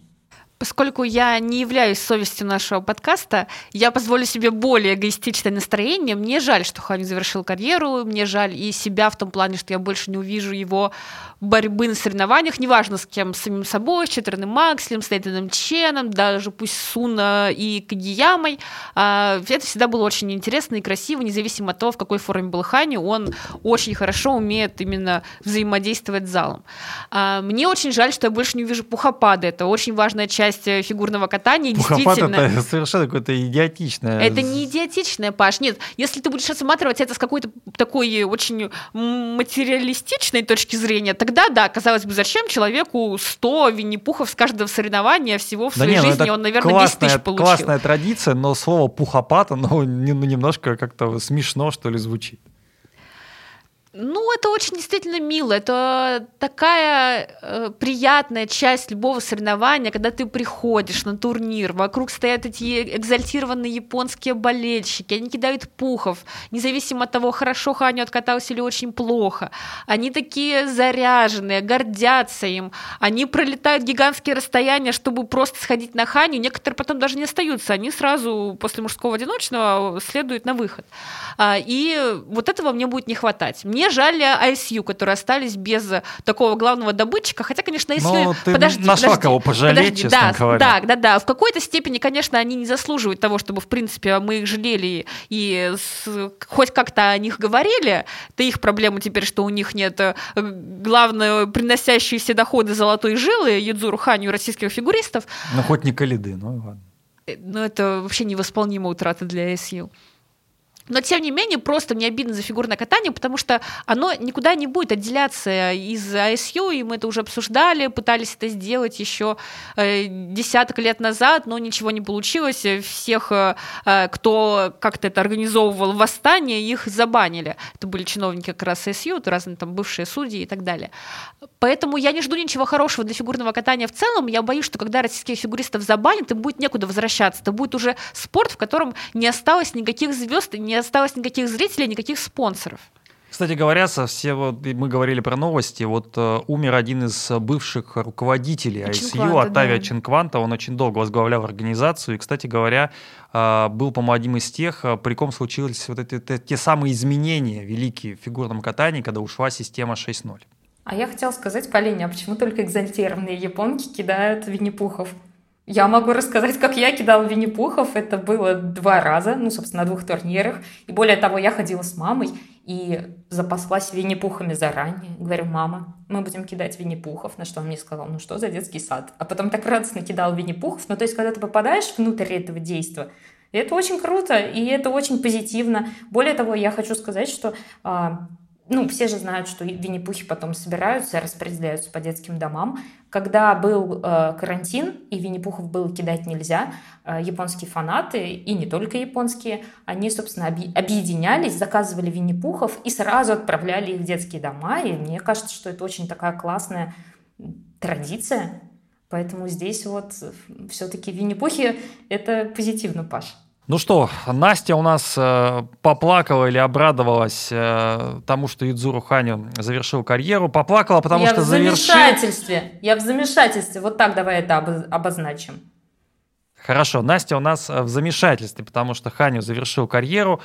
Поскольку я не являюсь совестью нашего подкаста, я позволю себе более эгоистичное настроение. Мне жаль, что Хани завершил карьеру, мне жаль и себя в том плане, что я больше не увижу его борьбы на соревнованиях, неважно с кем, с самим собой, с Четверным Макслем, с Нейтаном Ченом, даже пусть Суна и Кагиямой. А, это всегда было очень интересно и красиво, независимо от того, в какой форме был Хани, он очень хорошо умеет именно взаимодействовать с залом. А, мне очень жаль, что я больше не увижу Пухопада, это очень важная часть часть э, фигурного катания. Пухопад это [LAUGHS] совершенно какое-то идиотичное. Это не идиотичное, Паш. Нет, если ты будешь рассматривать это с какой-то такой очень материалистичной точки зрения, тогда да, казалось бы, зачем человеку 100 Винни-Пухов с каждого соревнования всего в своей да не, ну жизни, он, наверное, классная, 10 тысяч получил. Классная традиция, но слово пухопат, оно [LAUGHS] немножко как-то смешно, что ли, звучит. Ну, это очень действительно мило. Это такая э, приятная часть любого соревнования, когда ты приходишь на турнир, вокруг стоят эти экзальтированные японские болельщики, они кидают пухов, независимо от того, хорошо Ханю откатался или очень плохо. Они такие заряженные, гордятся им. Они пролетают гигантские расстояния, чтобы просто сходить на Ханю. Некоторые потом даже не остаются. Они сразу после мужского одиночного следуют на выход. А, и вот этого мне будет не хватать. Мне мне жаль ISU, которые остались без такого главного добытчика, хотя, конечно, ISU... Но ты подожди, нашла подожди, кого пожалеть, подожди, честно да, говоря. Да, да, да. В какой-то степени, конечно, они не заслуживают того, чтобы, в принципе, мы их жалели и с, хоть как-то о них говорили. Это их проблема теперь, что у них нет э, главной приносящей все доходы золотой жилы Юдзуру Ханю российских фигуристов. Ну, хоть не Калиды, ну ладно. Э, но это вообще невосполнимая утрата для ISU. Но, тем не менее, просто мне обидно за фигурное катание, потому что оно никуда не будет отделяться из ISU, и мы это уже обсуждали, пытались это сделать еще э, десяток лет назад, но ничего не получилось. Всех, э, э кто как-то это организовывал восстание, их забанили. Это были чиновники как раз ISU, это разные там бывшие судьи и так далее. Поэтому я не жду ничего хорошего для фигурного катания в целом. Я боюсь, что когда российских фигуристов забанят, им будет некуда возвращаться. Это будет уже спорт, в котором не осталось никаких звезд, не осталось никаких зрителей, никаких спонсоров. Кстати говоря, со все вот мы говорили про новости. Вот э, умер один из бывших руководителей ICU, Атавия да. Чинкванта. Он очень долго возглавлял организацию. И, кстати говоря, э, был, по-моему, одним из тех, э, при ком случились вот эти, те, те самые изменения великие в фигурном катании, когда ушла система 6.0. А я хотела сказать, Полине, а почему только экзальтированные японки кидают Винни-Пухов? Я могу рассказать, как я кидала Винни-Пухов. Это было два раза, ну, собственно, на двух турнирах. И более того, я ходила с мамой и запаслась Винни-Пухами заранее. Говорю, мама, мы будем кидать Винни-Пухов. На что он мне сказал, ну что за детский сад? А потом так радостно кидал Винни-Пухов. Ну, то есть, когда ты попадаешь внутрь этого действия, это очень круто, и это очень позитивно. Более того, я хочу сказать, что а, ну, все же знают, что Винни-Пухи потом собираются, распределяются по детским домам. Когда был э, карантин и Винни-Пухов было кидать нельзя, э, японские фанаты, и не только японские, они, собственно, объ- объединялись, заказывали Винни-Пухов и сразу отправляли их в детские дома. И мне кажется, что это очень такая классная традиция. Поэтому здесь вот все-таки Винни-Пухи — это позитивно, Паш. Ну что, Настя у нас э, поплакала или обрадовалась э, тому, что Юдзуру Ханю завершил карьеру. Поплакала, потому я что в завершил... замешательстве. Я в замешательстве. Вот так давай это обо- обозначим. Хорошо, Настя у нас э, в замешательстве, потому что Ханю завершил карьеру.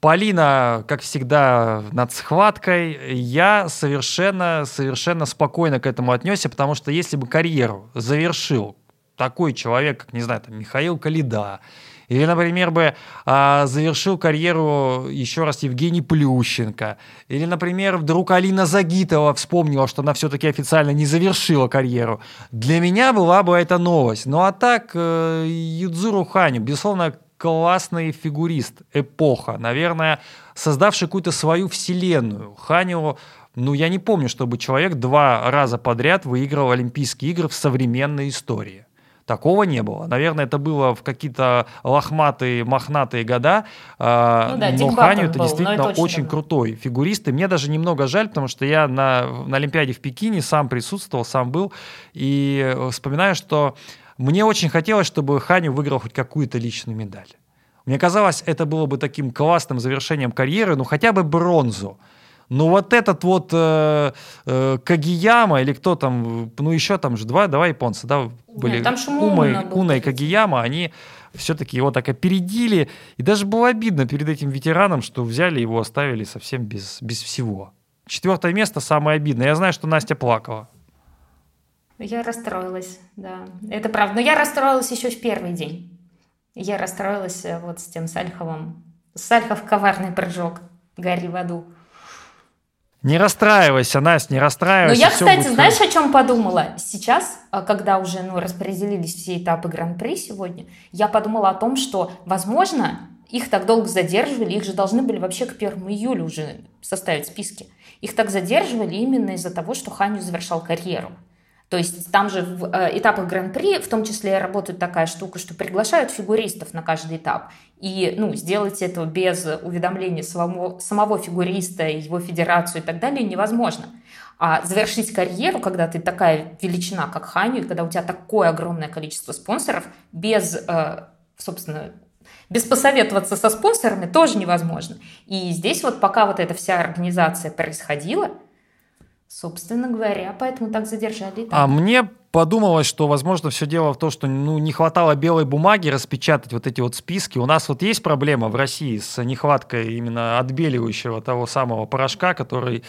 Полина, как всегда, над схваткой. Я совершенно, совершенно спокойно к этому отнесся, потому что если бы карьеру завершил такой человек, как, не знаю, там, Михаил Калида, или, например, бы а, завершил карьеру еще раз Евгений Плющенко. Или, например, вдруг Алина Загитова вспомнила, что она все-таки официально не завершила карьеру. Для меня была бы это новость. Ну а так, э, Юдзуру Ханю, безусловно, классный фигурист, эпоха, наверное, создавший какую-то свою вселенную. Ханю ну, я не помню, чтобы человек два раза подряд выиграл Олимпийские игры в современной истории. Такого не было. Наверное, это было в какие-то лохматые, мохнатые года. Ну да, но Ханю это был, действительно но это очень давно. крутой фигурист. И мне даже немного жаль, потому что я на, на Олимпиаде в Пекине сам присутствовал, сам был. И вспоминаю, что мне очень хотелось, чтобы Ханю выиграл хоть какую-то личную медаль. Мне казалось, это было бы таким классным завершением карьеры, ну хотя бы бронзу. Ну вот этот вот э, э, Кагияма или кто там, ну еще там же два, два японца, да, были там Шимоуна Ума, Уна и. Кагияма, они все-таки его так опередили. И даже было обидно перед этим ветераном, что взяли его, оставили совсем без, без всего. Четвертое место самое обидное. Я знаю, что Настя плакала. Я расстроилась, да. Это правда. Но я расстроилась еще в первый день. Я расстроилась э, вот с тем Сальховым. Сальхов коварный прыжок. Гори в аду. Не расстраивайся, Настя, не Но расстраивайся. я, кстати, будет знаешь, о чем подумала? Сейчас, а, когда уже ну, распределились все этапы Гран-при сегодня, я подумала о том, что, возможно, их так долго задерживали, их же должны были вообще к 1 июля уже составить списки. Их так задерживали именно из-за того, что Ханю завершал карьеру. То есть там же в э, этапах Гран-при в том числе работает такая штука, что приглашают фигуристов на каждый этап. И ну, сделать это без уведомления самого, самого фигуриста, его федерацию и так далее невозможно. А завершить карьеру, когда ты такая величина, как Ханю, и когда у тебя такое огромное количество спонсоров, без, э, собственно, без посоветоваться со спонсорами тоже невозможно. И здесь вот пока вот эта вся организация происходила, собственно говоря, поэтому так задержали. А мне подумалось, что, возможно, все дело в том, что ну, не хватало белой бумаги распечатать вот эти вот списки. У нас вот есть проблема в России с нехваткой именно отбеливающего того самого порошка, который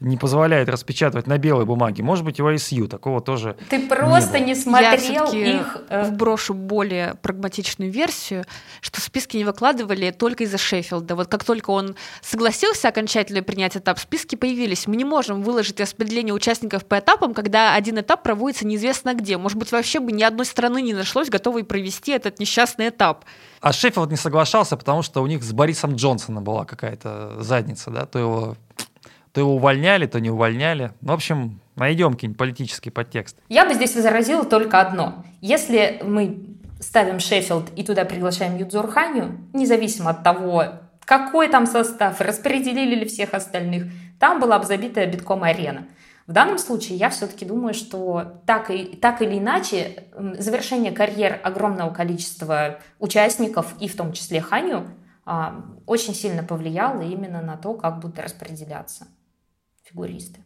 не позволяет распечатывать на белой бумаге. Может быть, у ISU такого тоже Ты просто не не, Я смотрел все-таки их... э, вброшу более прагматичную версию, что списки не выкладывали только из-за Шеффилда. Вот как только он согласился окончательно принять этап, списки появились. Мы не можем выложить распределение участников по этапам, когда один этап проводится неизвестно где. Может быть, вообще бы ни одной страны не нашлось, готовой провести этот несчастный этап. А Шеффилд не соглашался, потому что у них с Борисом Джонсоном была какая-то задница, да, то его, то его увольняли, то не увольняли. Ну, в общем, найдем какие-нибудь политический подтекст. Я бы здесь возразила только одно. Если мы ставим Шеффилд и туда приглашаем Юдзурханию, независимо от того, какой там состав, распределили ли всех остальных, там была бы забитая битком арена. В данном случае я все-таки думаю, что так, и, так или иначе завершение карьер огромного количества участников, и в том числе Ханю, а, очень сильно повлияло именно на то, как будут распределяться фигуристы.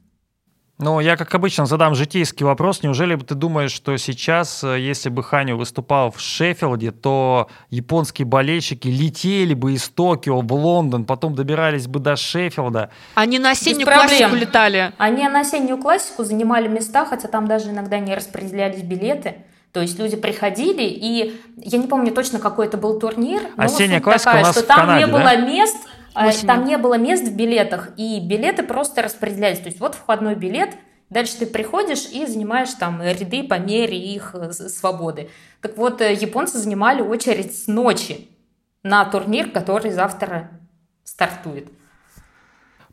Ну, я, как обычно, задам житейский вопрос. Неужели ты думаешь, что сейчас, э, если бы Ханю выступал в Шеффилде, то японские болельщики летели бы из Токио в Лондон, потом добирались бы до Шеффилда? Они на осеннюю классику летали. Они на осеннюю классику занимали места, хотя там даже иногда не распределялись билеты. То есть люди приходили, и я не помню точно, какой это был турнир. Осенняя классика такая, у нас что в там Канаде, не да? было мест, Осенью. там не было мест в билетах, и билеты просто распределялись. То есть вот входной билет, дальше ты приходишь и занимаешь там ряды по мере их э, свободы. Так вот, э, японцы занимали очередь с ночи на турнир, который завтра стартует.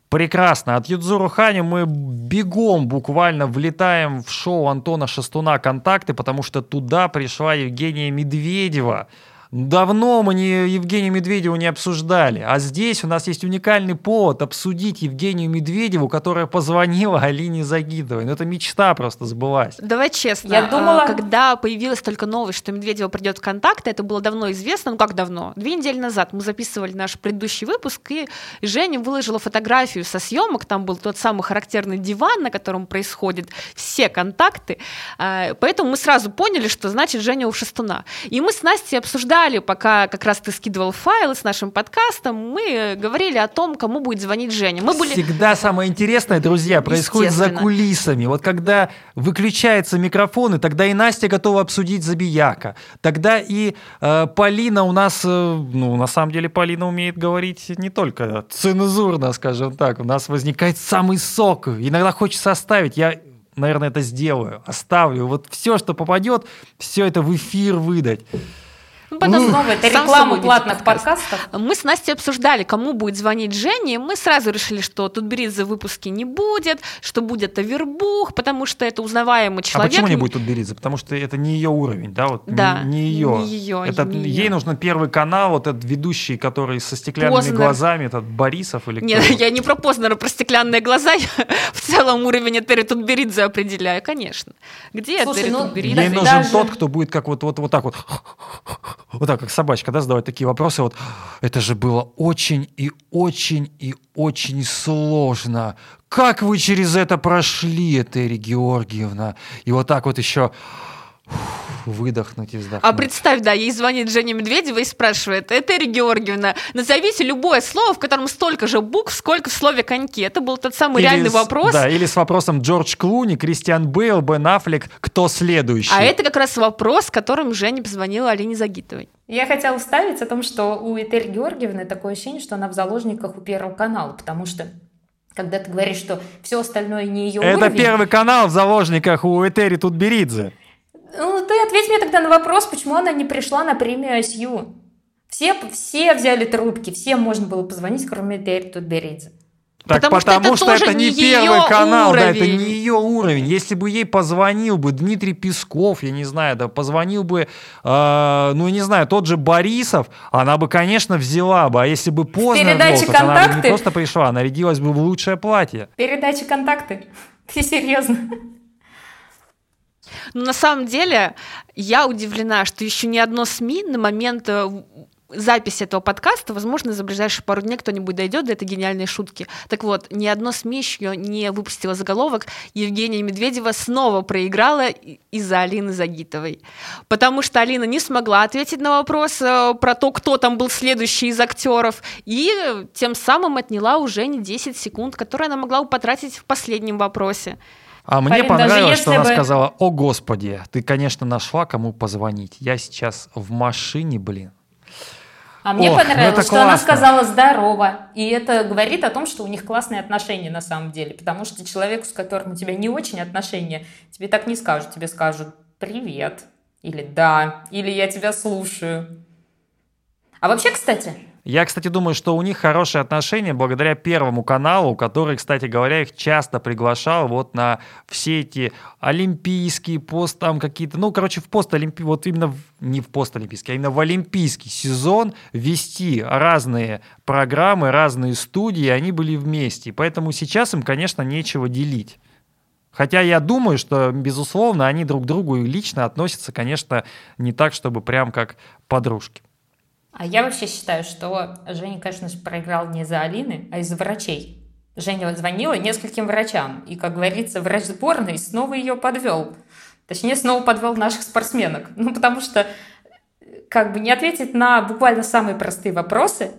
Прекрасно. От Юдзуру Хани мы бегом буквально влетаем в шоу Антона Шестуна «Контакты», потому что туда пришла Евгения Медведева. Давно мы не Евгению Медведеву не обсуждали, а здесь у нас есть уникальный повод обсудить Евгению Медведеву, которая позвонила Алине Загидовой. Ну, это мечта просто сбылась. Давай честно, Я думала- а, когда появилась только новость, что Медведева придет в контакты, это было давно известно, ну как давно? Две недели назад мы записывали наш предыдущий выпуск, и Женя выложила фотографию со съемок, там был тот самый характерный диван, на котором происходят все контакты, А, поэтому мы сразу поняли, что значит Женя у Шестуна. И мы с Настей обсуждали, пока как раз ты скидывал файлы с нашим подкастом, мы говорили о том, кому будет звонить Женя. Мы были... Всегда самое интересное, друзья, происходит за кулисами. Вот когда выключаются микрофоны, тогда и Настя готова обсудить Забияка. Тогда и э, Полина у нас, э, ну, на самом деле, Полина умеет говорить не только цензурно, скажем так. У нас возникает самый сок. Иногда хочется оставить. Я, наверное, это сделаю. Оставлю. Вот все, что попадет, все это в эфир выдать. Ну, потом Снова это реклама платных подкаст. подкастов. Мы с Настей обсуждали, кому будет звонить Жене, мы сразу решили, что Тутберидзе в выпуске не будет, что будет Авербух, потому что это узнаваемый А человек. почему не будет тут Беридзе? Потому что это не ее уровень, да? Вот не- Да, не, ее. не её, это, не ей её. нужен первый канал, вот этот ведущий, который со стеклянными Познер. глазами, этот Борисов или Нет, кто? [LAUGHS] я не про Познера, про стеклянные глаза. [LAUGHS] Я в целом уровень Этери Тутберидзе определяю, конечно. Где Слушай, Этери ну, Тутберидзе? Ей нужен даже- тот, кто будет как вот, вот, вот так вот, вот так, как собачка, да, задавать такие вопросы. Вот это же было очень и очень и очень сложно. Как вы через это прошли, Этери Георгиевна? И вот так вот еще выдохнуть и вздохнуть. А представь, да, ей звонит Женя Медведева и спрашивает, Этери Георгиевна, назовите любое слово, в котором столько же букв, сколько в слове коньки. Это был тот самый Или реальный с- вопрос. Да, или с вопросом Джордж Клуни, Кристиан Бейл, Бен Аффлек, кто следующий? А это как раз вопрос, которым Женя позвонила Алине Загитовой. Я хотела вставить о том, что у Этери Георгиевны такое ощущение, что она в заложниках у Первого канала, потому что когда ты говоришь, что все остальное не ее Это уровень, первый канал в заложниках у Этери Тутберидзе. Ну ты ответь мне тогда на вопрос, почему она не пришла на премию ICU. Все, все взяли трубки, всем можно было позвонить, кроме Этери Тутберидзе. Так Потому что потому это что это не не первый канал, да, это уровень. не ее уровень. Если бы ей позвонил бы Дмитрий Песков, я не знаю, да, позвонил бы, э, ну, не знаю, тот же Борисов, она бы, конечно, взяла бы. А если бы поздно передаче так она бы не просто пришла, она рядилась бы в лучшее платье. Передача контакты. [LAUGHS] Ты серьезно? Но на самом деле я удивлена, что еще ни одно СМИ на момент э, записи этого подкаста, возможно, за ближайшие пару дней кто-нибудь дойдет до этой гениальной шутки. Так вот, ни одно СМИ еще не выпустило заголовок «Евгения Медведева снова проиграла из-за Алины Загитовой». Потому что Алина не смогла ответить на вопрос э, про то, кто там был следующий из актеров, и тем самым отняла уже не 10 секунд, которые она могла потратить в последнем вопросе. А мне Полин, понравилось, что если она бы- сказала, о господи, ты, конечно, нашла, кому позвонить. Я сейчас в машине, блин. А мне Ох, ну понравилось, что она классно. сказала здорово. И это говорит о том, что у них классные отношения на самом деле. Потому что человеку, с которым у тебя не очень отношения, тебе так не скажут. Тебе скажут «привет» или «да», или «я тебя слушаю». А вообще, кстати, Я, кстати, думаю, что у них хорошие отношения благодаря Первому каналу, который, кстати говоря, их часто приглашал вот на все эти олимпийские пост, там какие-то, ну, короче, в постолимпи, вот именно в- не в постолимпийский, а именно в олимпийский сезон вести разные программы, разные студии, они были вместе. Поэтому сейчас им, конечно, нечего делить. Хотя я думаю, что, безусловно, они друг к другу и лично относятся, конечно, не так, чтобы прям как подружки. А я вообще считаю, что Женя, конечно же, проиграл не из-за Алины, а из-за врачей. Женя звонила нескольким врачам, и, как говорится, врач сборной снова ее подвел. Точнее, снова подвел наших спортсменок. Ну, потому что как бы не ответить на буквально самые простые вопросы,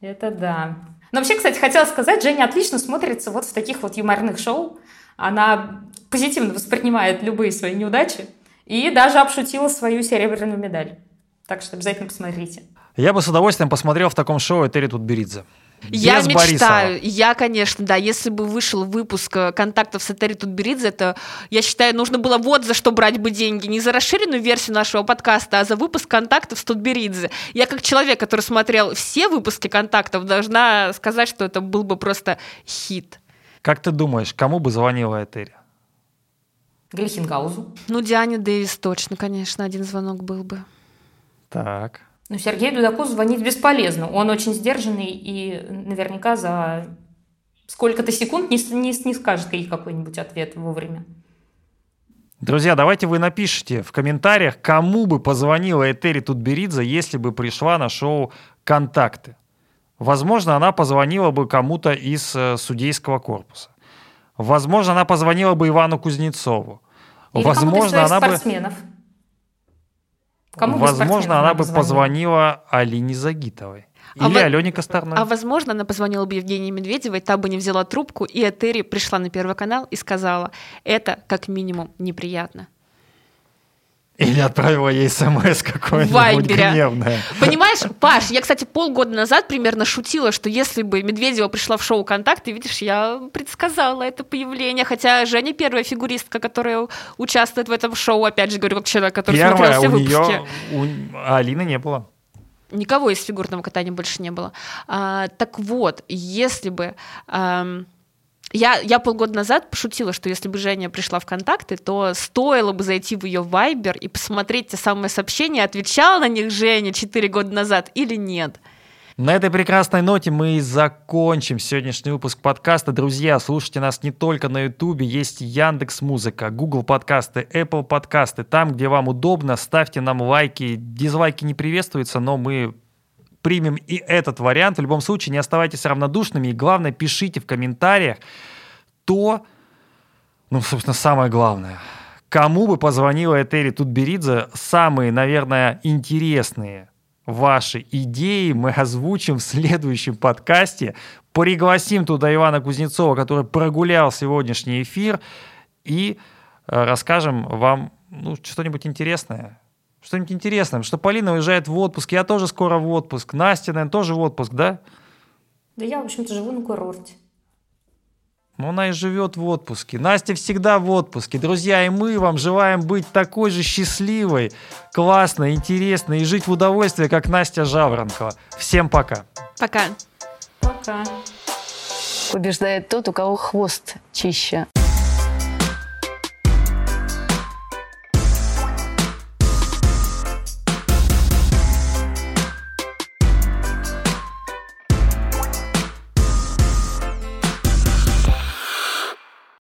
это да. Но вообще, кстати, хотела сказать, Женя отлично смотрится вот в таких вот юморных шоу. Она позитивно воспринимает любые свои неудачи и даже обшутила свою серебряную медаль. Так что обязательно посмотрите. Я бы с удовольствием посмотрел в таком шоу Этери Тутберидзе. Я Без мечтаю, Борисова. я, конечно, да, если бы вышел выпуск э, контактов с Этери Тутберидзе, это, я считаю, нужно было вот за что брать бы деньги, не за расширенную версию нашего подкаста, а за выпуск контактов с Тутберидзе. Я как человек, который смотрел все выпуски контактов, должна сказать, что это был бы просто хит. Как ты думаешь, кому бы звонила Этери? Глихенгаузу. Ну, Диане Дэвис точно, конечно, один звонок был бы. Так. Ну, Сергею Дудаку звонить бесполезно. Он очень сдержанный и наверняка за сколько-то секунд не, не, не скажет ей какой-нибудь ответ вовремя. Друзья, давайте вы напишите в комментариях, кому бы позвонила Этери Тутберидзе, если бы пришла на шоу «Контакты». Возможно, она позвонила бы кому-то из э, судейского корпуса. Возможно, она позвонила бы Ивану Кузнецову. Или Возможно, она бы, спортсменов. Бы из возможно, она бы позвонила? Алине Загитовой. А Или вы- Алене Косторной. А возможно, она позвонила бы Евгении Медведевой, та бы не взяла трубку, и Этери пришла на Первый канал и сказала, это как минимум неприятно. Или отправила ей смс какое-нибудь гневное. Понимаешь, Паш, я, кстати, полгода назад примерно шутила, что если бы Медведева пришла в шоу «Контакты», видишь, я предсказала это появление, хотя Женя первая фигуристка, которая участвует в этом шоу, опять же говорю, как человек, который смотрел Первое, все у выпуски. нее, у а Алины не было. Никого из фигурного катания больше не было. А, так вот, если бы... ам, я, я полгода назад пошутила, что если бы Женя пришла в контакты, то стоило бы зайти в ее Вайбер и посмотреть те самые сообщения, отвечала на них Женя 4 года назад или нет. На этой прекрасной ноте мы и закончим сегодняшний выпуск подкаста. Друзья, слушайте нас не только на Ютубе, есть Яндекс Музыка, Google подкасты, Apple подкасты. Там, где вам удобно, ставьте нам лайки. Дизлайки не приветствуются, но мы примем и этот вариант. В любом случае, не оставайтесь равнодушными. И главное, пишите в комментариях то, ну, собственно, самое главное. Кому бы позвонила Этери Тутберидзе самые, наверное, интересные ваши идеи мы озвучим в следующем подкасте. Пригласим туда Ивана Кузнецова, который прогулял сегодняшний эфир, и э, расскажем вам ну, что-нибудь интересное. Что-нибудь интересное, что Полина уезжает в отпуск, я тоже скоро в отпуск, Настя, наверное, тоже в отпуск, да? Да я, в общем-то, живу на курорте. Ну, она и живет в отпуске. Настя всегда в отпуске. Друзья, и мы вам желаем быть такой же счастливой, классной, интересной и жить в удовольствии, как Настя Жаворонкова. Всем пока. Пока. Пока. Побеждает тот, у кого хвост чище.